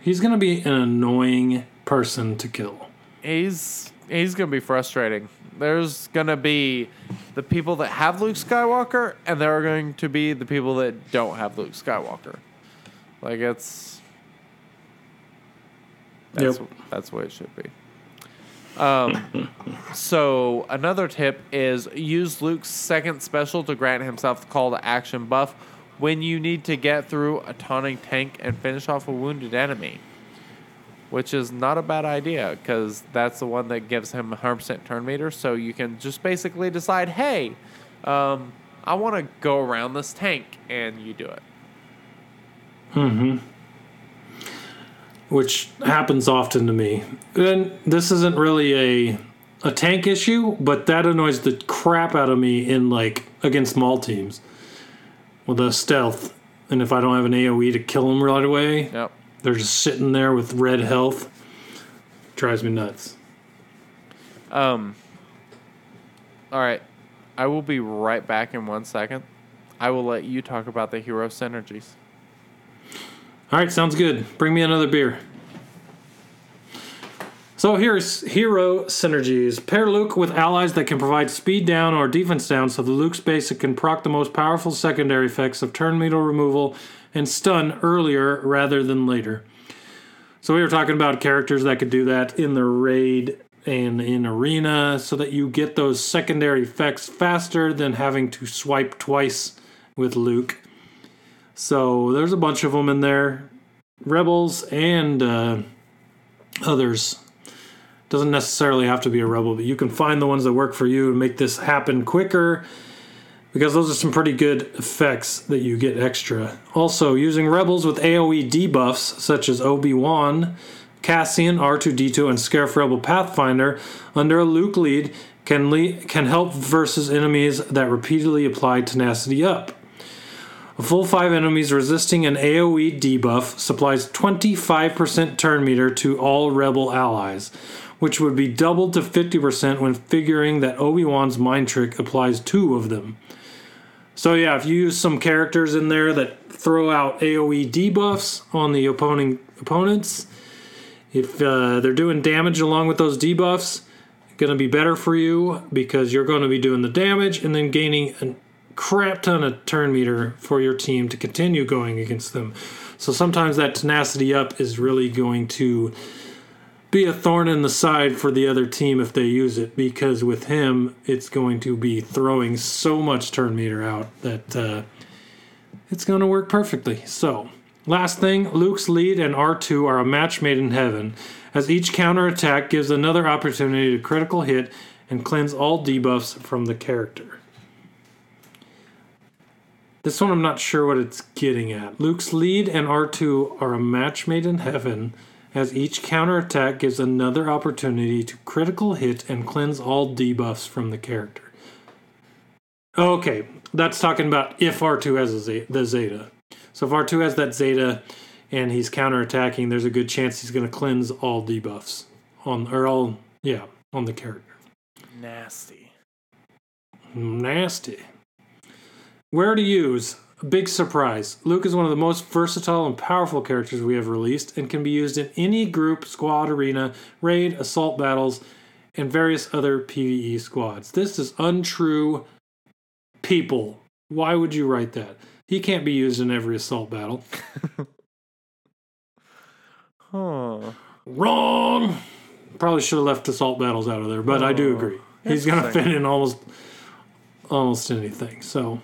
He's going to be an annoying person to kill. he's he's gonna be frustrating. There's gonna be the people that have Luke Skywalker, and there are going to be the people that don't have Luke Skywalker. Like it's that's Yep. that's what it should be. Um, <laughs> so another tip is use Luke's second special to grant himself the call to action buff when you need to get through a taunting tank and finish off a wounded enemy which is not a bad idea because that's the one that gives him 100% turn meter. So you can just basically decide, hey, um, I want to go around this tank, and you do it. Mhm which happens often to me. And this isn't really a a tank issue, but that annoys the crap out of me in like against small teams with a stealth. And if I don't have an AOE to kill them right away, Yep. They're just sitting there with red health. Drives me nuts. Um. All right, I will be right back in one second. I will let you talk about the hero synergies. All right, sounds good. Bring me another beer. So here's hero synergies. Pair Luke with allies that can provide speed down or defense down so the Luke's basic can proc the most powerful secondary effects of turn meter removal and stun earlier rather than later. So we were talking about characters that could do that in the raid and in arena so that you get those secondary effects faster than having to swipe twice with Luke. So there's a bunch of them in there. Rebels and uh, others. Doesn't necessarily have to be a rebel, but you can find the ones that work for you and make this happen quicker because those are some pretty good effects that you get extra. Also, using rebels with AoE debuffs such as Obi Wan, Cassian, R2D2, and Scarif Rebel Pathfinder under a Luke lead can le- can help versus enemies that repeatedly apply tenacity up. A full 5 enemies resisting an AoE debuff supplies 25% turn meter to all rebel allies, which would be doubled to 50% when figuring that Obi-Wan's mind trick applies two of them. So yeah, if you use some characters in there that throw out AoE debuffs on the opponent opponents, if uh, they're doing damage along with those debuffs, going to be better for you because you're going to be doing the damage and then gaining a crap ton of turn meter for your team to continue going against them. So sometimes that tenacity up is really going to be a thorn in the side for the other team if they use it because with him it's going to be throwing so much turn meter out that uh, it's going to work perfectly. So, last thing Luke's lead and R2 are a match made in heaven, as each counter attack gives another opportunity to critical hit and cleanse all debuffs from the character. This one I'm not sure what it's getting at. Luke's lead and R2 are a match made in heaven, as each counterattack gives another opportunity to critical hit and cleanse all debuffs from the character. Okay, that's talking about if R2 has a zeta, the Zeta. So if R2 has that Zeta and he's counterattacking, there's a good chance he's going to cleanse all debuffs on or all yeah on the character. Nasty. Nasty. Where to use? Big surprise. Luke is one of the most versatile and powerful characters we have released and can be used in any group, squad, arena, raid, assault battles, and various other PvE squads. This is untrue. People, why would you write that? He can't be used in every assault battle. <laughs> Huh. Wrong! Probably should have left assault battles out of there, but I do oh, agree. He's going to fit in almost almost anything. So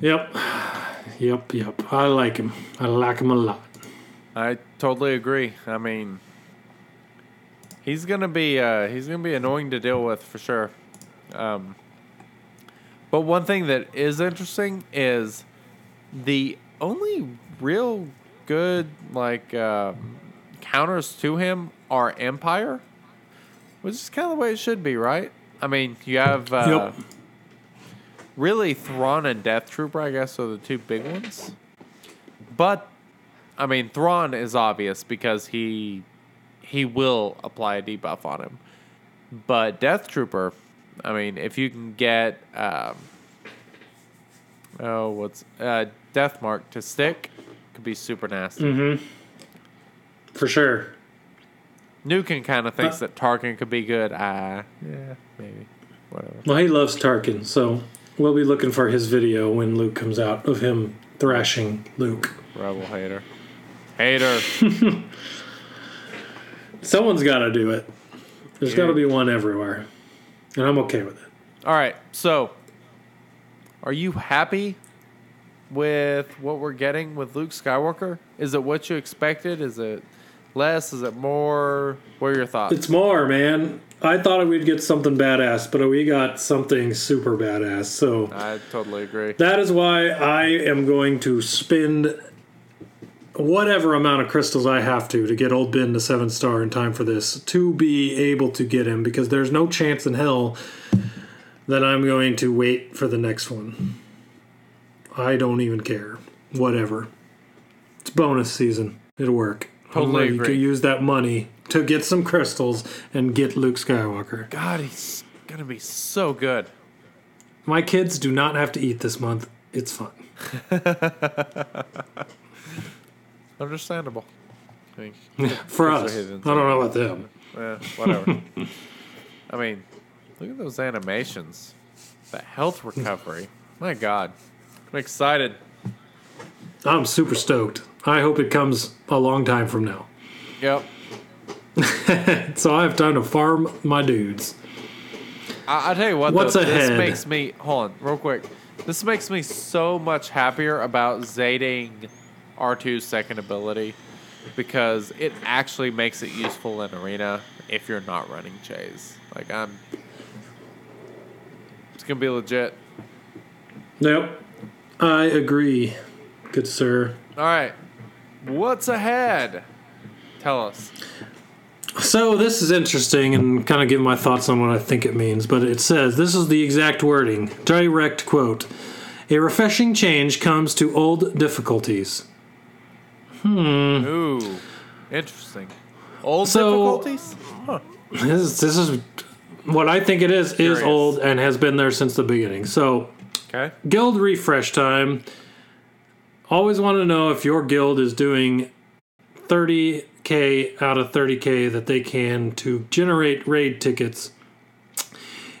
Yep. Yep, yep. I like him. I like him a lot. I totally agree. I mean, he's gonna be uh, he's gonna be annoying to deal with for sure. Um, but one thing that is interesting is the only real good like um, counters to him are Empire, which is kind of the way it should be, right? I mean, you have uh, Yep. Really Thrawn and Death Trooper, I guess, are the two big ones. But I mean, Thrawn is obvious because he he will apply a debuff on him. But Death Trooper, I mean, if you can get um, oh, what's uh, Death Mark to stick, could be super nasty. Mm-hmm. For sure. Nukin kind of thinks that Tarkin could be good. Ah, yeah, maybe, whatever. Well, he loves Tarkin, so we'll be looking for his video when Luke comes out of him thrashing Luke. Rebel hater, hater. <laughs> Someone's got to do it. There's got to be one everywhere. And I'm okay with it. All right, so are you happy with what we're getting with Luke Skywalker? Is it what you expected? Is it less? Is it more? What are your thoughts? It's more, man. I thought we'd get something badass, but we got something super badass. So I totally agree. that is why I am going to spend whatever amount of crystals I have to to get old Ben to seven star in time for this to be able to get him because there's no chance in hell that I'm going to wait for the next one. I don't even care. Whatever. It's bonus season. It'll work. Totally You agree. can use that money to get some crystals and get Luke Skywalker. God, he's gonna be so good. My kids do not have to eat this month. It's fun. <laughs> Understandable. I mean, <laughs> For us. I don't know about them. Eh, whatever. <laughs> I mean, look at those animations. The health recovery. My God. I'm excited. I'm super stoked. I hope it comes a long time from now. Yep. <laughs> So I have time to farm my dudes. I, I tell you what, What's though, ahead? this makes me hold on real quick. This makes me so much happier about zating R2's second ability because it actually makes it useful in arena if you're not running Chase. Like I'm, it's gonna be legit. Yep. I agree, good sir. All right, what's ahead? Tell us. So this is interesting and kind of give my thoughts on what I think it means, but it says this is the exact wording. Direct quote. A refreshing change comes to old difficulties. Hmm. Ooh, interesting. Old So- difficulties? Huh. This is, this is what I think it is is Curious. old and has been there since the beginning. So Okay. guild refresh time. Always want to know if your guild is doing 30k out of 30k that they can to generate raid tickets.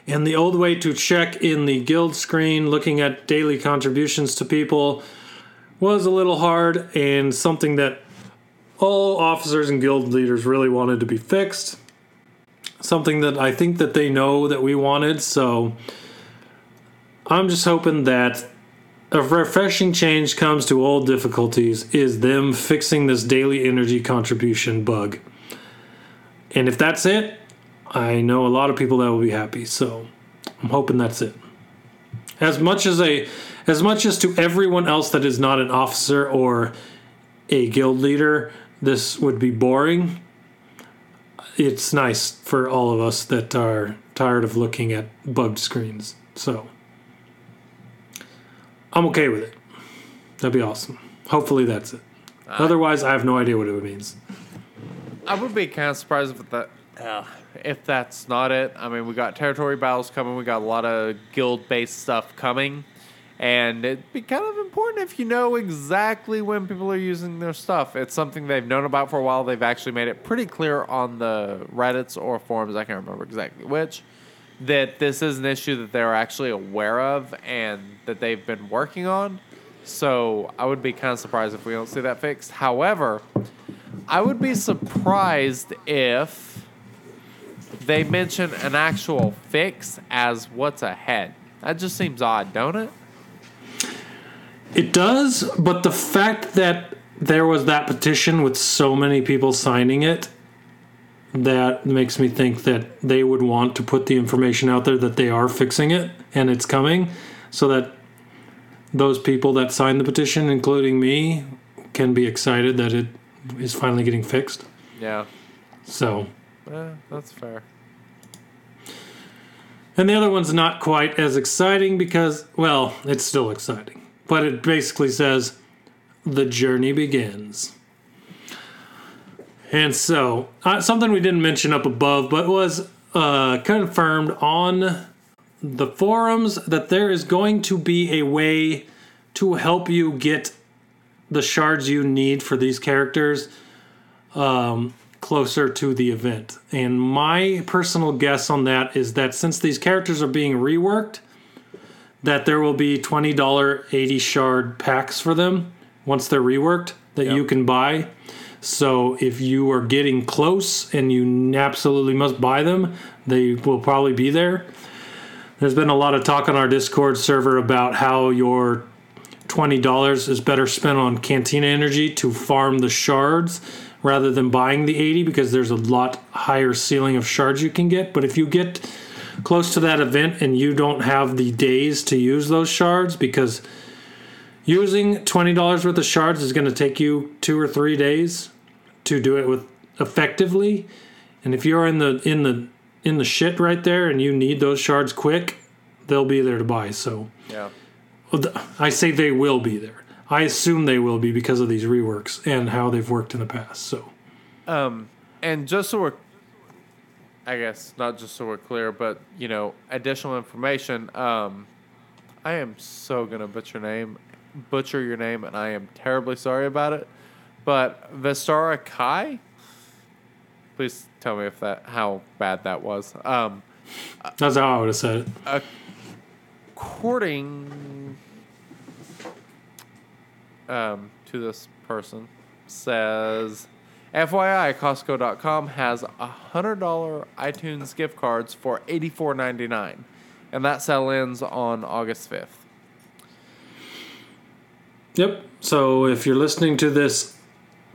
And the old way to check in the guild screen, looking at daily contributions to people, was a little hard and something that all officers and guild leaders really wanted to be fixed. Something that I think that they know that we wanted, so I'm just hoping that a refreshing change comes to old difficulties is them fixing this daily energy contribution bug. And if that's it, I know a lot of people that will be happy. So I'm hoping that's it. As much as a as much as to everyone else that is not an officer or a guild leader, this would be boring. It's nice for all of us that are tired of looking at bugged screens. So I'm okay with it. That'd be awesome. Hopefully that's it. Otherwise, I have no idea what it means. I would be kind of surprised if that uh, if that's not it. I mean, we got territory battles coming. We got a lot of guild based stuff coming, and it'd be kind of important if you know exactly when people are using their stuff. It's something they've known about for a while. They've actually made it pretty clear on the Reddit's or forums. I can't remember exactly which. That this is an issue that they're actually aware of and that they've been working on. So I would be kind of surprised if we don't see that fixed. However, I would be surprised if they mention an actual fix as what's ahead. That just seems odd, don't it? It does, but the fact that there was that petition with so many people signing it, that makes me think that they would want to put the information out there that they are fixing it and it's coming, so that those people that signed the petition, including me, can be excited that it is finally getting fixed. Yeah. So, Eh, that's fair. and the other one's not quite as exciting because, well, it's still exciting, but it basically says the journey begins. And so, uh, something we didn't mention up above, but was uh, confirmed on the forums that there is going to be a way to help you get the shards you need for these characters um, closer to the event. And my personal guess on that is that since these characters are being reworked, that there will be $20 80 shard packs for them once they're reworked that you can buy. So if you are getting close and you absolutely must buy them, they will probably be there. There's been a lot of talk on our Discord server about how your $20 is better spent on Cantina Energy to farm the shards rather than buying the 80 because there's a lot higher ceiling of shards you can get. But if you get close to that event and you don't have the days to use those shards because using $20 worth of shards is going to take you 2 or 3 days to do it with effectively. And if you're in the in the in the shit right there and you need those shards quick, they'll be there to buy. So Yeah. I say they will be there. I assume they will be because of these reworks and how they've worked in the past. So Um, and just so we're, I guess not just so we're clear, but you know, additional information. Um, I am so gonna butcher name, butcher your name, and I am terribly sorry about it. But Vistara Kai. Please tell me if that how bad that was. Um, That's how I would have said it. according um, to this person, says FYI, Costco.com has a hundred dollar iTunes gift cards for eighty four ninety nine, and that sale ends on August fifth. Yep. So if you're listening to this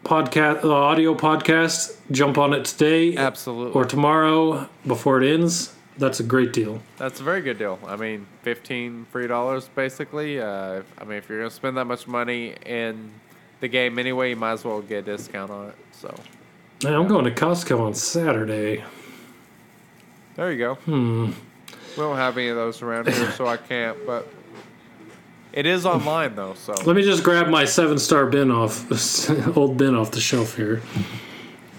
podcast, uh, audio podcast, jump on it today Absolutely, or tomorrow before it ends. That's a great deal. that's a very good deal. I mean, fifteen free dollars basically. Uh, I mean, if you're gonna spend that much money in the game anyway, you might as well get a discount on it. So Hey, I'm going to Costco on Saturday. There you go. Hmm. We don't have any of those around here, so I can't. But it is online though, so Let me just grab my seven star Ben off, <laughs> old Ben off the shelf here.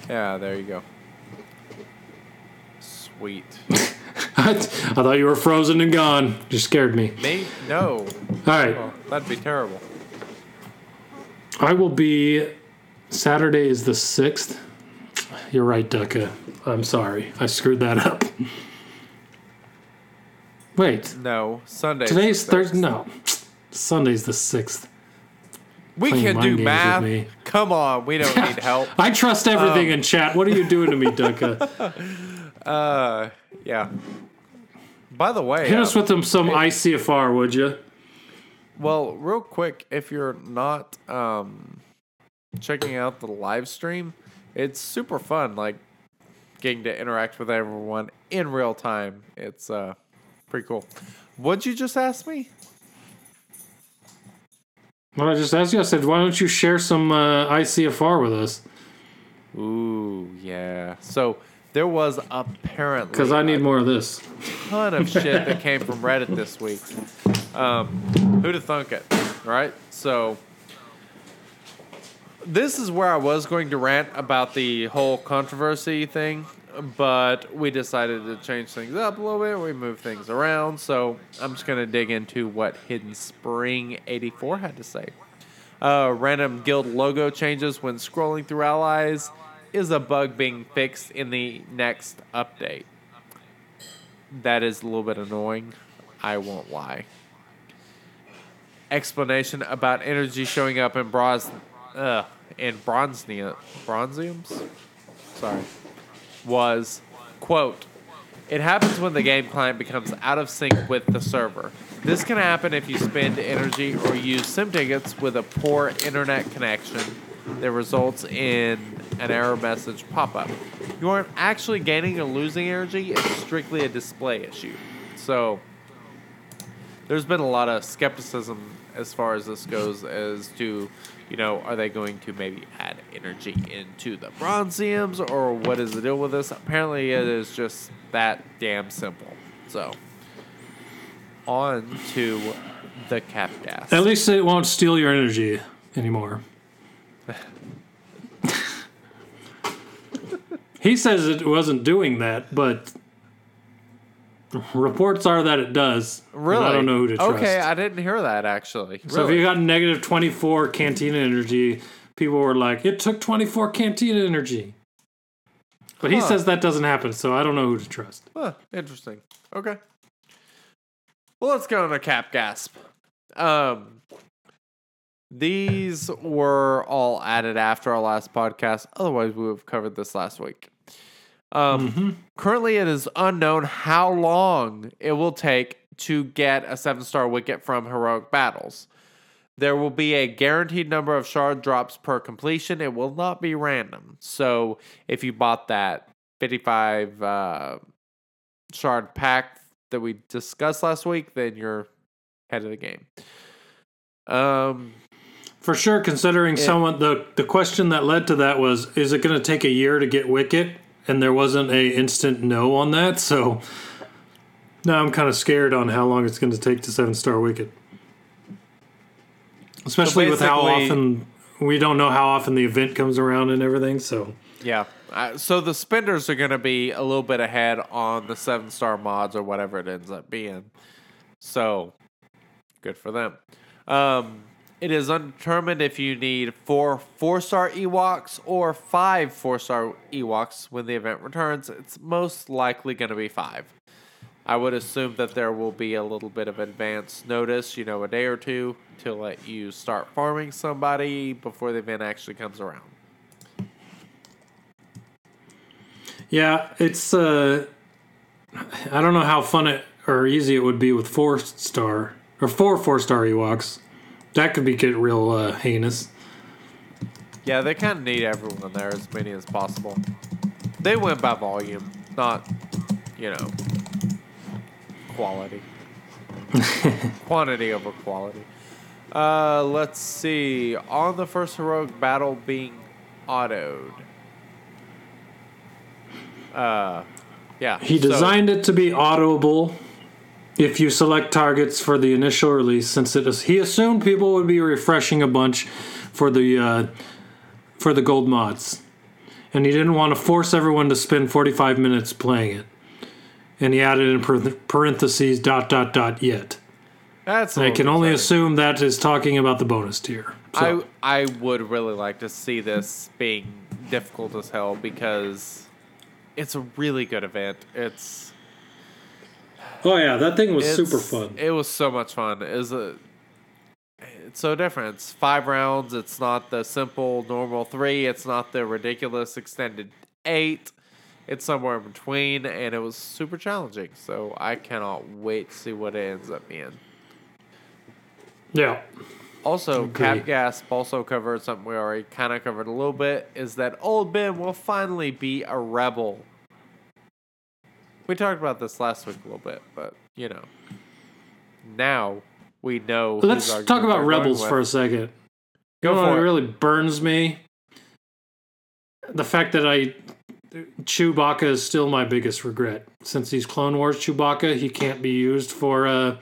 yeah, there you go. Sweet. <laughs> I thought you were frozen and gone. You scared me. Me? No. All right. Oh, that'd be terrible. I will be. Saturday is the 6th. You're right, Ducka. I'm sorry. I screwed that up. <laughs> Wait. No. Sunday. Today's Thursday. No. Sunday's the 6th. We can do math. Come on, we don't need <laughs> help. I trust everything Um, in chat. What are you doing to me, Ducka? <laughs> Uh, yeah. By the way, Hit uh, us with them some ICFR, would you? Well, real quick, if you're not um, checking out the live stream, it's super fun. Like getting to interact with everyone in real time. It's uh, pretty cool. What'd you just ask me? Well, I just asked you. I said, why don't you share some uh, ICFR with us? Ooh, yeah. So there was apparently Because I need more of this. ton of shit that came from Reddit this week. Um, who'd have thunk it, right? So this is where I was going to rant about the whole controversy thing, but we decided to change things up a little bit. We moved things around, so I'm just gonna dig into what Hidden Spring '84 had to say. Uh, random guild logo changes when scrolling through allies is a bug being fixed in the next update. That is a little bit annoying. I won't lie. Explanation about energy showing up in bronze, uh, in bronzea, bronziums. Sorry, was quote. It happens when the game client becomes out of sync with the server. This can happen if you spend energy or use SIM tickets with a poor internet connection that results in an error message pop up. You aren't actually gaining or losing energy, it's strictly a display issue. So, there's been a lot of skepticism as far as this goes as to, you know, are they going to maybe add energy into the bronziums or what is the deal with this? Apparently, it is just that damn simple. So, on to the cap gasp. At least it won't steal your energy anymore. <laughs> he says it wasn't doing that, but <laughs> reports are that it does. really? I don't know who to trust. Okay, I didn't hear that actually. so if you got negative 24 cantina energy, people were like, it took 24 cantina energy. But he says that doesn't happen, so I don't know who to trust. Huh, interesting. Okay. Well, let's go into cap gasp. Um, these were all added after our last podcast. Otherwise, we would have covered this last week. Um, Mhm. Currently, it is unknown how long it will take to get a seven star wicket from heroic battles. There will be a guaranteed number of shard drops per completion. It will not be random. So if you bought that 55 uh, shard pack that we discussed last week, then you're head of the game. Um, For sure, considering someone the the question that led to that was, is it going to take a year to get Wicket? And there wasn't a instant no on that, so now I'm kind of scared on how long it's going to take to seven star Wicket, especially with how often we don't know how often the event comes around and everything. So Yeah. Uh, so the spenders are going to be a little bit ahead on the seven star mods or whatever it ends up being. So good for them. Um, It is undetermined if you need four four star Ewoks or five four star Ewoks when the event returns. It's most likely going to be five. I would assume that there will be a little bit of advance notice, you know, a day or two to let you start farming somebody before the event actually comes around. Yeah, it's uh I don't know how fun it or easy it would be with four star or four four star Ewoks. That could be get real uh, heinous. Yeah, they kind of need everyone there, as many as possible. They went by volume, not, you know, quality. <laughs> Quantity over quality. Uh, let's see. On the first heroic battle being autoed. Uh, yeah. He so- designed it to be autoable if you select targets for the initial release, since it is. He assumed people would be refreshing a bunch for the uh, for the gold mods, and he didn't want to force everyone to spend forty five minutes playing it. And he added in parentheses dot dot dot yet. That's a I little can only concerning. assume that is talking about the bonus tier. So, I I would really like to see this being difficult as hell because it's a really good event. It's oh yeah, that thing was it's- super fun. It was so much fun. A it's so different. It's five rounds. It's not the simple normal three. It's not the ridiculous extended eight. It's somewhere in between, and it was super challenging. So I cannot wait to see what it ends up being. yeah. Also. Cap Gasp also covered something we already kind of covered a little bit is that Old Ben will finally be a rebel. We talked about this last week a little bit, but you know, now we know. Let's talk about rebels for a second. Go you know for what it. really burns me? The fact that I Chewbacca is still my biggest regret. Since he's Clone Wars Chewbacca, he can't be used for uh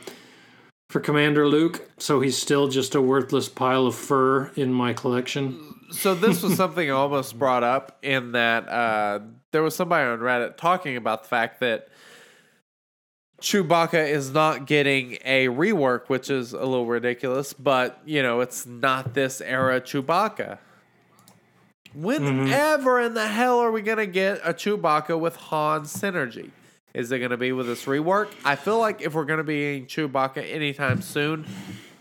for Commander Luke, so he's still just a worthless pile of fur in my collection. so this was <laughs> something I almost brought up in that uh, there was somebody on Reddit talking about the fact that Chewbacca is not getting a rework, which is a little ridiculous, but you know, it's not this era Chewbacca. Whenever mm-hmm. in the hell are we gonna get a Chewbacca with Han synergy? Is it gonna be with this rework? I feel like if we're gonna be getting Chewbacca anytime soon,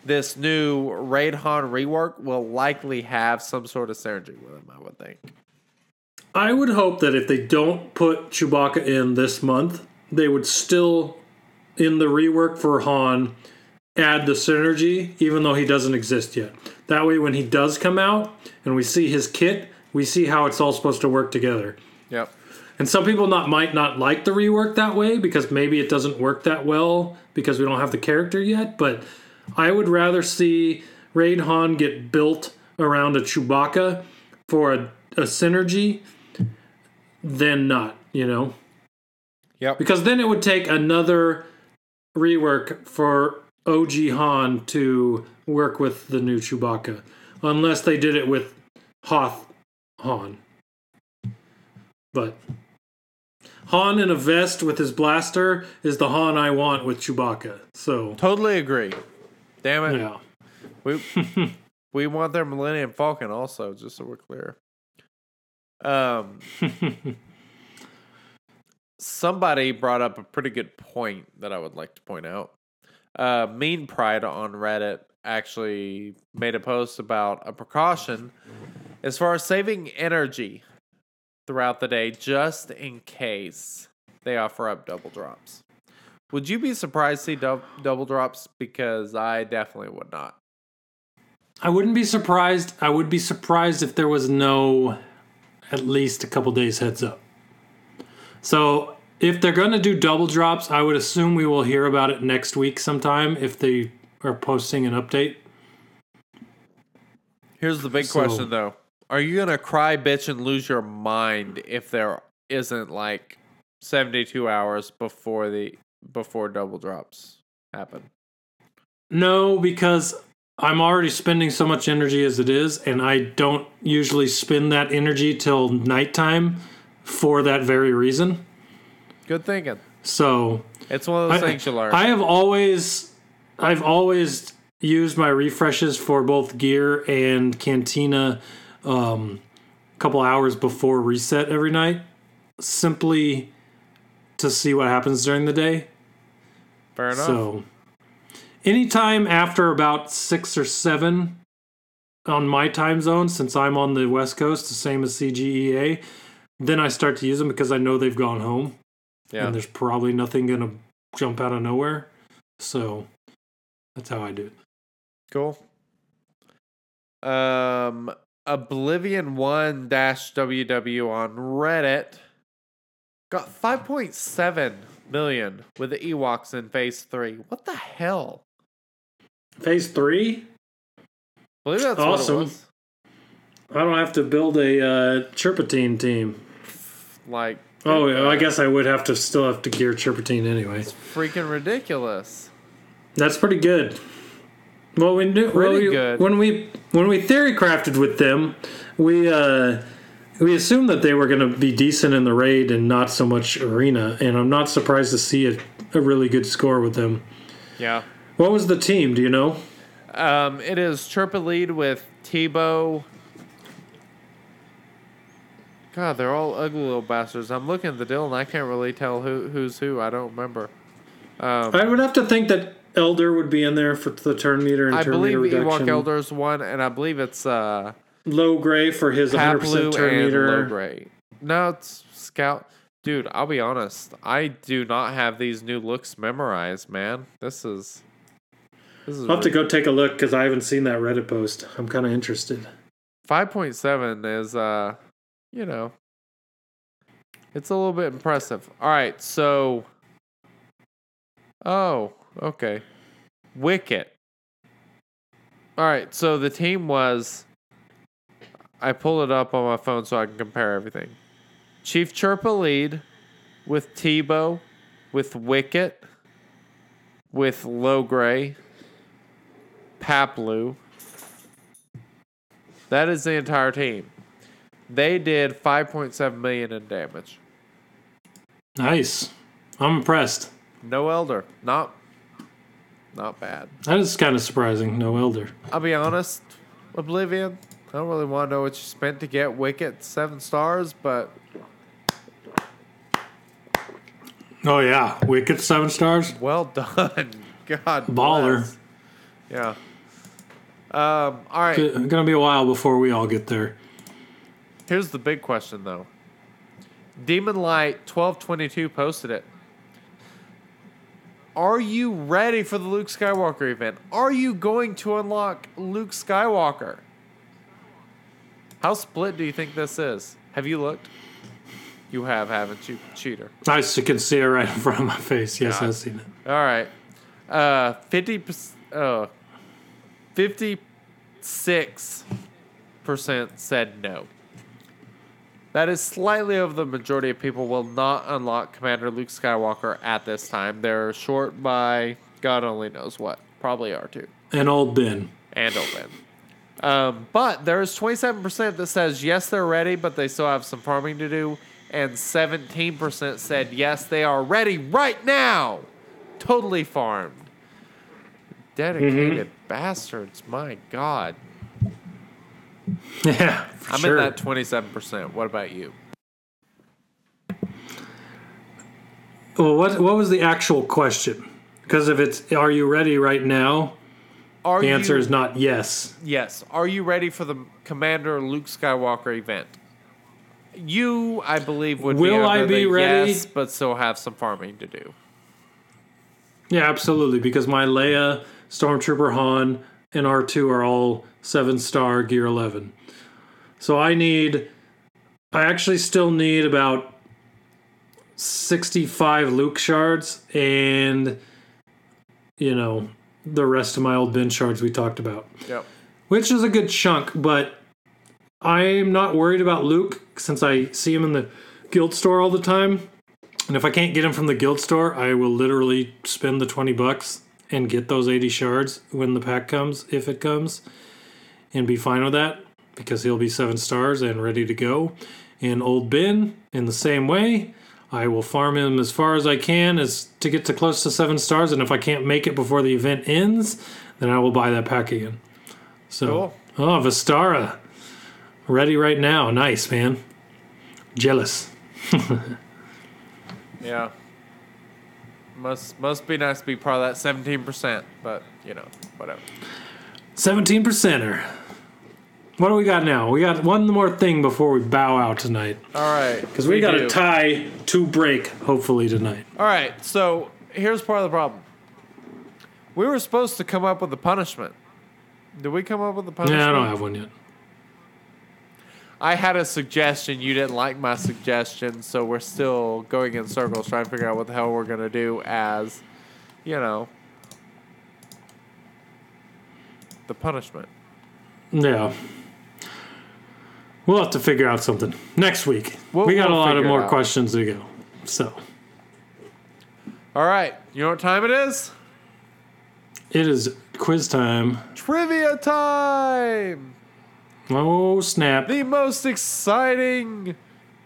this new Raid Han rework will likely have some sort of synergy with him, I would think. I would hope that if they don't put Chewbacca in this month, they would still, in the rework for Han, add the synergy, even though he doesn't exist yet. That way, when he does come out and we see his kit, we see how it's all supposed to work together. Yep. And some people not might not like the rework that way because maybe it doesn't work that well because we don't have the character yet. But I would rather see Raid Han get built around a Chewbacca for a, a synergy than not, you know? Yep. Because then it would take another rework for OG Han to work with the new Chewbacca. Unless they did it with Hoth Han. But Han in a vest with his blaster is the Han I want with Chewbacca. So, Totally agree. Damn it. yeah. We <laughs> we want their Millennium Falcon also, just so we're clear. Um somebody brought up a pretty good point that I would like to point out. Uh Mean Pride on Reddit actually made a post about a precaution as far as saving energy throughout the day just in case they offer up double drops. Would you be surprised to see dou- double drops? Because I definitely would not. I wouldn't be surprised. I would be surprised if there was no at least a couple days heads up. So if they're going to do double drops, I would assume we will hear about it next week sometime if they are posting an update. Here's the big So- question though. Are you gonna cry, bitch, and lose your mind if there isn't like 72 hours before the before double drops happen? No, because I'm already spending so much energy as it is, and I don't usually spend that energy till nighttime for that very reason. Good thinking. So It's one of those I, things you learn. I have always, I've always used my refreshes for both gear and cantina um, a couple hours before reset every night, simply to see what happens during the day. Fair enough. So, anytime after about six or seven on my time zone, since I'm on the West Coast, the same as CGEA, then I start to use them because I know they've gone home yeah. and there's probably nothing going to jump out of nowhere. So, that's how I do it. Cool. Um, Oblivion One dash WW on Reddit got five point seven million with the Ewoks in Phase Three. What the hell? Phase three? I believe that's Awesome. what it was. I don't have to build a uh, Chirpatine team. Like, Oh, yeah, I guess I would have to still have to gear Chirpatine anyway. It's freaking ridiculous. That's pretty good. Well, we knew Pretty well, we- good. when we when we theory crafted with them, we uh, we assumed that they were going to be decent in the raid and not so much arena. And I'm not surprised to see a, a really good score with them. Yeah. What was the team? Do you know? Um, it is Chirpa lead with Teebo. God, they're all ugly little bastards. I'm looking at the deal and I can't really tell who who's who. I don't remember. Um, I would have to think that Elder would be in there for the turn meter and I turn believe meter Ewok. Elder's one, and I believe it's uh, Logray for his 100% turn and meter. Logray. No, it's Scout. Dude, I'll be honest. I do not have these Ewoks memorized, man. This is. This is I'll have to go take a look because I haven't seen that Reddit post. I'm kind of interested. Five point seven is uh, you know, it's a little bit impressive. All right, so. Oh, okay. Wicket. All right, so the team was. I pull it up on my phone so I can compare everything. Chief Chirpa lead, with Teebo, with Wicket, with Logray, Paploo. That is the entire team. They did 5.7 million in damage. Nice. I'm impressed. No elder. Not not bad. That is kind of surprising. No Elder. I'll be honest, Oblivion. I don't really want to know what you spent to get Wicket seven stars, but Oh yeah, Wicket seven stars. well done. <laughs> God Baller. bless. Yeah. Um, all right. It's gonna be a while before we all get there. Here's the big question though. Demon Light 1222 posted it. Are you ready for the Luke Skywalker event? Are you going to unlock Luke Skywalker? How split do you think this is? Have you looked? You have, haven't you, cheater? I can see it right in front of my face. Yes, God. I've seen it. All right. Uh 50 uh 56% said no. That is slightly over the majority of people will not unlock Commander Luke Skywalker at this time. They're short by God only knows what. Probably R2 And old Ben. and Open. Um, but there's 27% that says yes, they're ready, but they still have some farming to do. And 17% said yes, they are ready right now. Totally farmed. Dedicated bastards. My God. Yeah, for I'm sure. in that 27%. What about you? Well, what what was the actual question? Because if it's are you ready right now, Are the answer you, is not yes. yes. Are you ready for the Commander Luke Skywalker event? You, I believe, would be Will be I be ready? yes, but still have some farming to do. Yeah, absolutely. Because my Leia, Stormtrooper Han, and R two are all seven star gear eleven. So I need. I actually still need about sixty-five Luke shards and, you know, the rest of my old Ben shards we talked about. Yep. which is a good chunk, but I'm not worried about Luke since I see him in the guild store all the time. And if I can't get him from the guild store, I will literally spend the 20 bucks and get those 80 shards when the pack comes, if it comes, and be fine with that because he'll be seven stars and ready to go. And old Ben, in the same way, I will farm him as far as I can as to get to close to seven stars. And if I can't make it before the event ends, then I will buy that pack again. So, Cool. oh, Vistara, ready right now. Nice, man. Jealous. <laughs> Yeah. Must must be nice to be part of that seventeen percent, but you know, whatever. 17 percenter. What do we got now? We got one more thing before we bow out tonight. All right, Because we, got do. a tie to break, hopefully, tonight. All right, so here's part of the problem. We were supposed to come up with a punishment. Did we come up with a punishment? Yeah, I don't have one yet. I had a suggestion. You didn't like my suggestion, so we're still going in circles trying to figure out what the hell we're gonna do as, you know, the punishment. Yeah. We'll have to figure out something next week. We'll- we got we'll a lot of more out. questions to go. So All right, you know what time it is? it is quiz time. Trivia time. Oh snap! The most exciting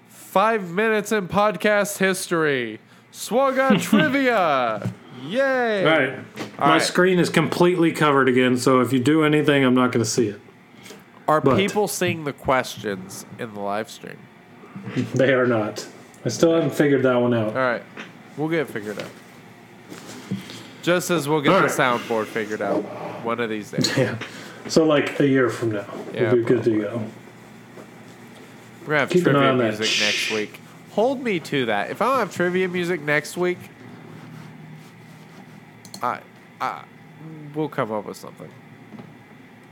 five minutes in podcast history. Swagga <laughs> trivia. Yay! All right, my right. screen is completely covered again. So if you do anything, I'm not going to see it. Are But- people seeing the questions in the live stream? <laughs> They are not. I still haven't figured that one out. All right, we'll get it figured out. Just as we'll get All the right. soundboard figured out one of these days. <laughs> Yeah. So like a year from now, Yeah, we'll be good to go. We're gonna have Keep trivia on that. music next week. Hold me to that. If I don't have trivia music next week, I, I, we'll come up with something.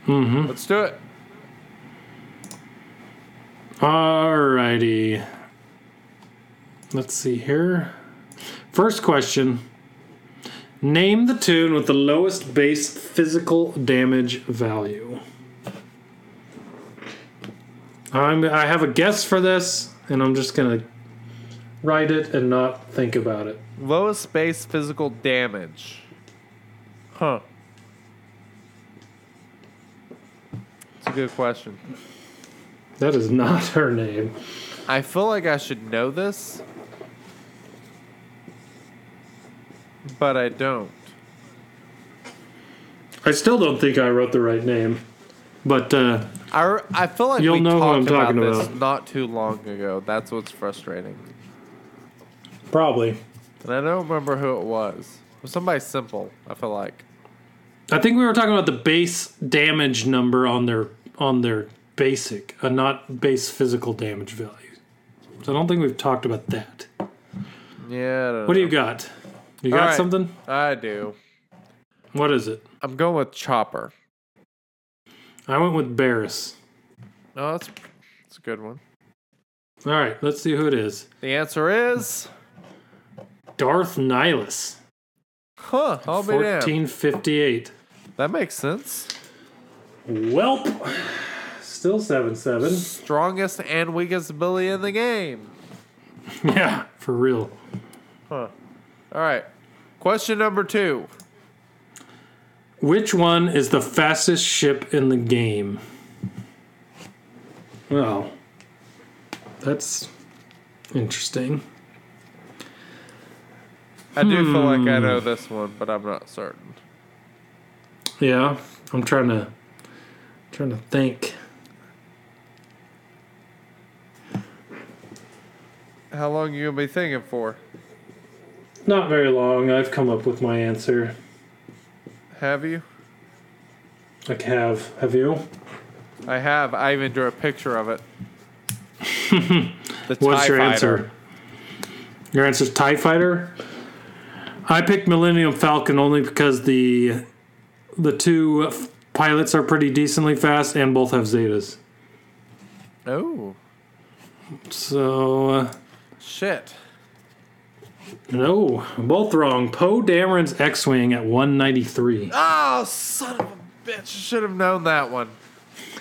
Mm-hmm. Let's do it. Alrighty. Let's see here. First question. Name the toon with the lowest base physical damage value. I'm, I have a guess for this, and I'm just going to write it and not think about it. Lowest base physical damage. Huh. It's a good question. That is not her name. I feel like I should know this, but I don't. I still don't think I wrote the right name. But uh i feel like You'll we know who talked I'm about talking this about. not too long ago. That's what's frustrating. probably. And I don't remember who it was. It was somebody simple, I feel like. I think we were talking about the base damage number on their on their basic, uh, not base physical damage value. So I don't think we've talked about that. Yeah, I don't What do you got? You got right. something? I do. What is it? I'm going with Chopper. I went with Barris. Oh, that's, that's a good one. All right, let's see who it is. The answer is. Darth Nihilus, Huh, I'll be 1458. That makes sense. Welp, still 7 7. Strongest and weakest ability in the game. <laughs> Yeah, for real. All right. Question number two. Which one is the fastest ship in the game? Well, that's interesting. I do feel like I Hmm. know this one, but I'm not certain. Yeah, I'm trying to trying to think. How long you gonna be thinking for? Not very long. I've come up with my answer. Have you? I have. Have you? I have. I even drew a picture of it. <laughs> the What's your Fighter. answer? Your answer's TIE Fighter? I picked Millennium Falcon only because the the two pilots are pretty decently fast and both have Zetas. Oh So, uh, shit! No, both wrong. Poe Dameron's X Wing at 193. Oh son of a bitch! Should have known that one.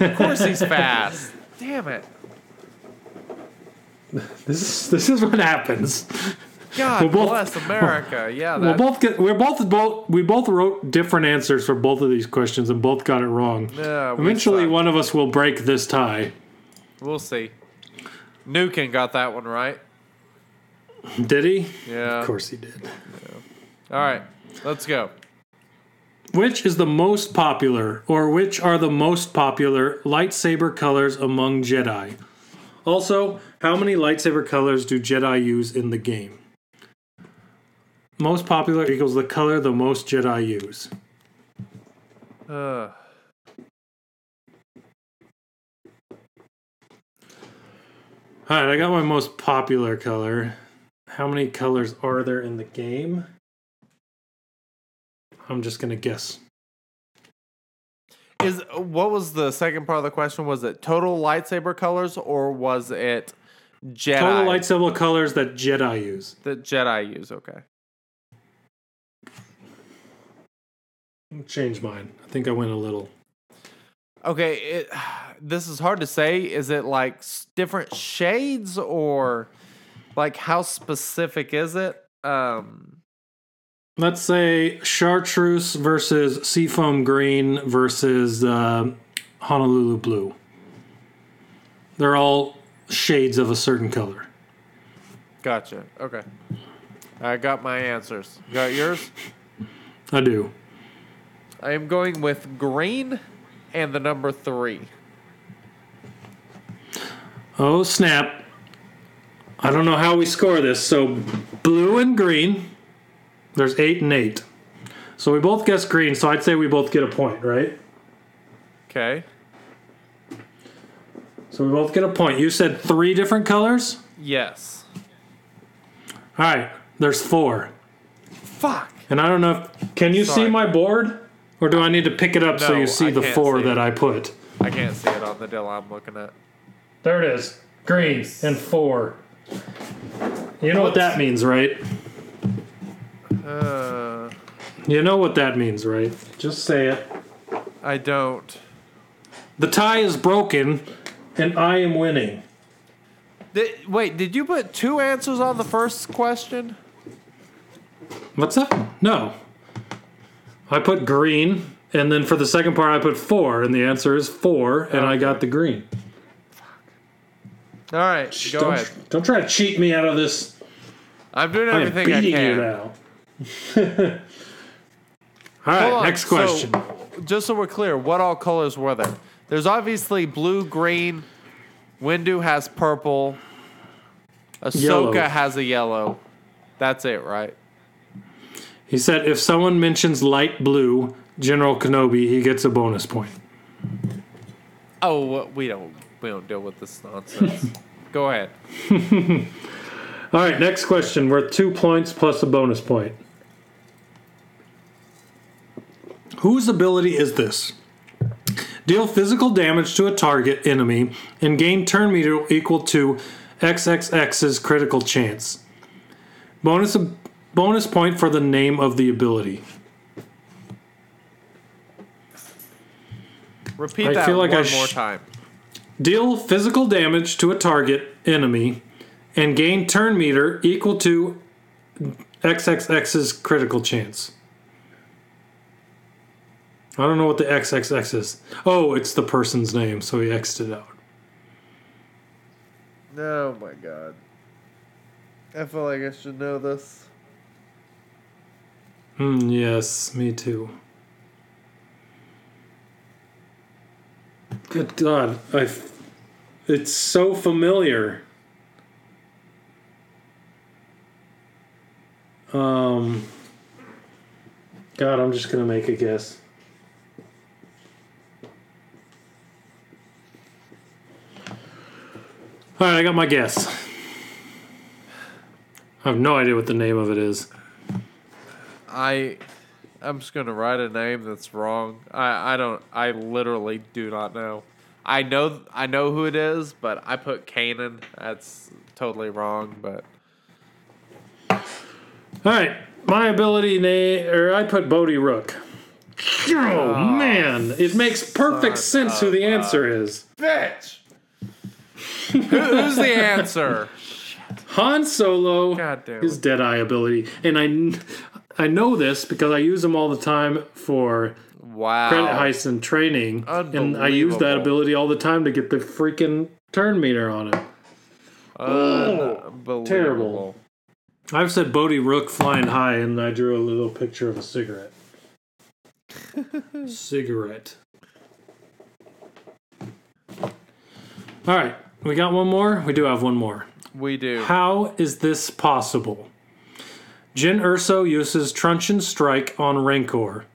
Of course he's <laughs> fast. Damn it! This is this is what happens. God We're both- bless America. <laughs> Yeah, We'll both get we're both both we both wrote different answers for both of these questions and both got it wrong. Yeah, we Eventually, one of us will break this tie. we'll see. Nukin got that one right. Did he? Yeah. Of course he did. All right, let's go. which is the most popular, or which are the most popular lightsaber colors among Jedi? Also, how many lightsaber colors do Jedi use in the game? Most popular equals the color the most Jedi use. Uh, All right, I got my most popular color. How many colors are there in the game? I'm just gonna guess. is what was the second part of the question? Was it total lightsaber colors or was it Jedi Total lightsaber colors that Jedi use. that Jedi use? Okay. Change mine. I think I went a little. Okay, it, <sighs> this is hard to say. Is it like different shades or like how specific is it? Um, Let's say chartreuse versus seafoam green versus uh, Honolulu blue. They're all shades of a certain color. gotcha. Okay. I got my answers. Got yours? I do. I am going with green and the number three. Oh, snap. I don't know how we score this. So, blue and green. There's eight and eight. So, we both guess green. So, I'd say we both get a point, right? Okay. So, we both get a point. You said three different colors? Yes. All right. There's four. Fuck. And I don't know if. Can you Sorry. see my board? Or do I need to pick it up so you see I the four see that it. I put? I can't see it on the deal I'm looking at. There it is. Green and four. You know what that means, right? Uh, You know what that means, right? Just say it. I don't. The tie is broken, and I am winning. Did, wait, did you put two answers on the first question? What's that? No. I put green, and then for the second part, I put four, and the answer is four, and I got the green. All right, go don't, ahead. don't try to cheat me out of this. I'm doing everything I am everything I beating can. you now. <laughs> All right, on, next so- question. Just so we're clear, what all colors were there? There's obviously blue, green. Windu has purple. Ahsoka Yellow. has a yellow. That's it, right? he said if someone mentions light blue, General Kenobi, he gets a bonus point. Oh, we don't we don't deal with this nonsense. Go ahead. <laughs> All right, next question. Worth two points plus a bonus point. Whose ability is this? Deal physical damage to a target enemy and gain turn meter equal to XXX's critical chance. Bonus bonus point for the name of the ability. Repeat I that feel like one I more time. Deal physical damage to a target enemy and gain turn meter equal to XXX's critical chance. I don't know what the XXX is. Oh, it's the person's name, so he X'd it out. Oh my god. I feel like I should know this. Hmm, yes, me too. Good God, I. It's so familiar. Um. God, I'm just gonna make a guess. All right, I got my guess. I have no idea what the name of it is. I I'm just gonna write a name that's wrong. I I don't I literally do not know. I know I know who it is, but I put Kanan. That's totally wrong. But All right, my ability name, or I put Bodhi Rook. Oh, ah, man, it makes perfect sense who the answer is. bitch, Who, who's the answer? <laughs> Han Solo, God damn his. Deadeye ability, and I, I know this because I use them all the time for Wow. credit heists and training, and I use that ability all the time to get the freaking turn meter on it. Unbelievable. terrible. I've said Bodhi Rook flying high, and I drew a little picture of a cigarette. <laughs> cigarette. All right, we got one more. We do have one more. We do. How is this possible? Jyn Erso uses Truncheon Strike on Rancor.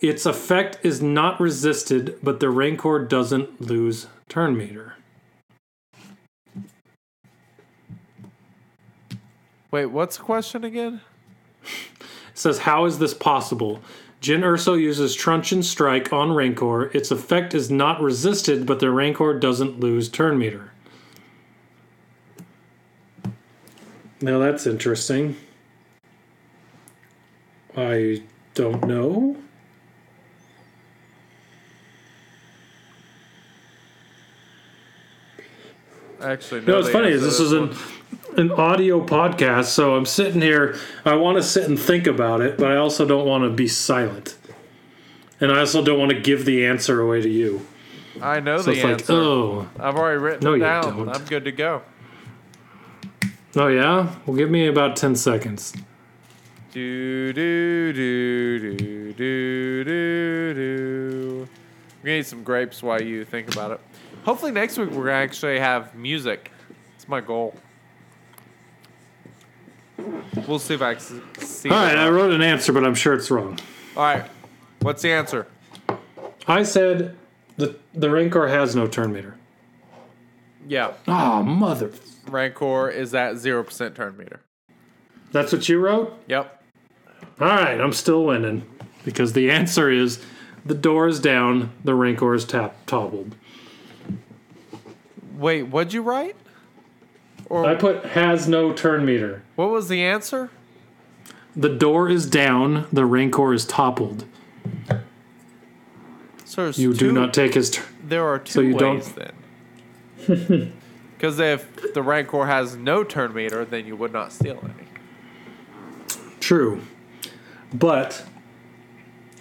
Its effect is not resisted, but the Rancor doesn't lose turn meter. Wait, what's the question again? It says, How is this possible? Jyn Erso uses Truncheon Strike on Rancor. Its effect is not resisted, but the Rancor doesn't lose turn meter. Now that's interesting. I don't know. Actually, no. what's the funny is this is an, an audio podcast, so I'm sitting here. I want to sit and think about it, but I also don't want to be silent. And I also don't want to give the answer away to you. I know So the it's answer. like, oh, I've already written No, it you down. don't. I'm good to go. oh yeah. Well, give me about ten seconds. Do do do do do do do. We need some grapes while you think about it. Hopefully next week we're gonna actually have music. It's my goal. We'll see if I can see. All right, I wrote an answer, but I'm sure it's wrong. All right. What's the answer? I said the the Rancor has no turn meter. Yeah, Oh, mother. Rancor is at zero percent turn meter. That's what you wrote? Yep. All right, I'm still winning because the answer is the door is down, the Rancor is tap- toppled. Wait, what'd you write? Or I put has no turn meter. what was the answer? The door is down, the Rancor is toppled. So there's You two, do not take his turn. There are two so you don't- ways then. <laughs> Because if the Rancor has no turn meter, then you would not steal any. True. But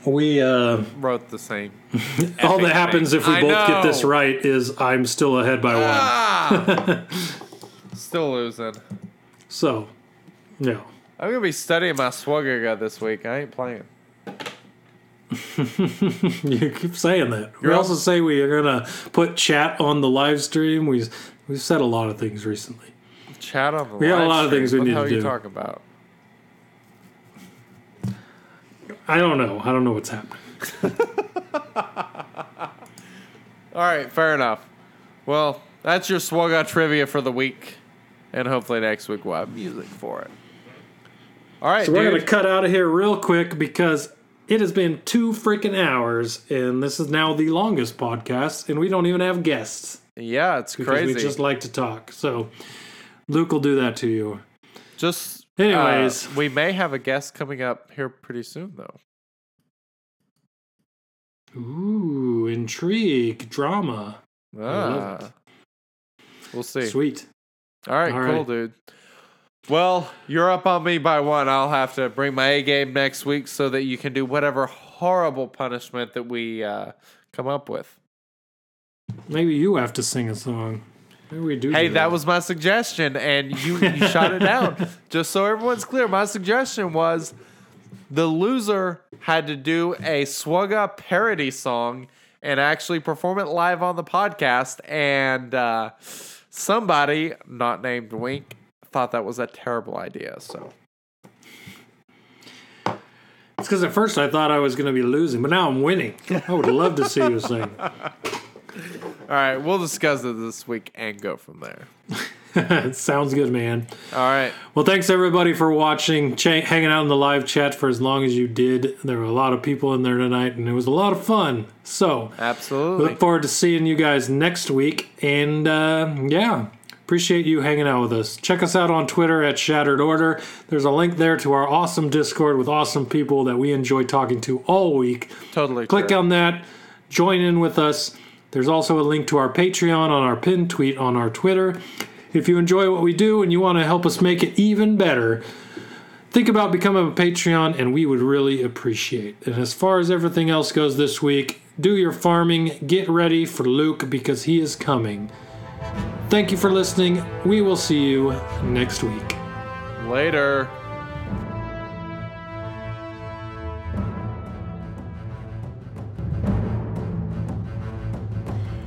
we uh Wrote the same. <laughs> all that happens if we I both get this right is I'm still ahead by one. Ah! <laughs> Still losing. So, yeah. I'm gonna be studying my Swagger this week. I ain't playing. <laughs> You keep saying that. we You're also al- say we are gonna put chat on the live stream. We we've said a lot of things recently. Chat on the. We got a lot of things we what need the hell to are you do. talking about? I don't know. I don't know what's happening. <laughs> All right, fair enough. Well, that's your Swagger trivia for the week, and hopefully next week we'll have music for it. All right, So we're gonna cut out of here real quick because it has been two freaking hours, and this is now the longest podcast, and we don't even have guests yeah, it's because crazy. we just like to talk. So Luke will do that to you. Just Anyways. uh, we may have a guest coming up here pretty soon, though. Ooh, intrigue, drama. Ah, we'll see. Sweet. All right, All cool, right. dude. Well, you're up on me by one. I'll have to bring my A game next week so that you can do whatever horrible punishment that we uh, come up with. Maybe you have to sing a song. Maybe we do. Hey, do that was my suggestion, and you, you <laughs> shot it down. Just so everyone's clear, my suggestion was the loser had to do a Swugga parody song and actually perform it live on the podcast. And uh, somebody, not named Wink, thought that was a terrible idea. So It's because at first I thought I was going to be losing, but now I'm winning. I would love to see you sing. <laughs> All right, we'll discuss it this week and go from there. <laughs> sounds good, man. All right. Well, thanks everybody for watching, cha- hanging out in the live chat for as long as you did. There were a lot of people in there tonight, and it was a lot of fun. So, Absolutely. look forward to seeing you guys next week. And uh, yeah, appreciate you hanging out with us. Check us out on Twitter at Shattered Order. There's a link there to our awesome Discord with awesome people that we enjoy talking to all week. Totally. Click true. on that, join in with us. There's also a link to our Patreon on our pinned tweet on our Twitter. If you enjoy what we do and you want to help us make it even better, think about becoming a Patreon and we would really appreciate. It. And as far as everything else goes this week, do your farming, get ready for Luke because he is coming. Thank you for listening. We will see you next week. Later.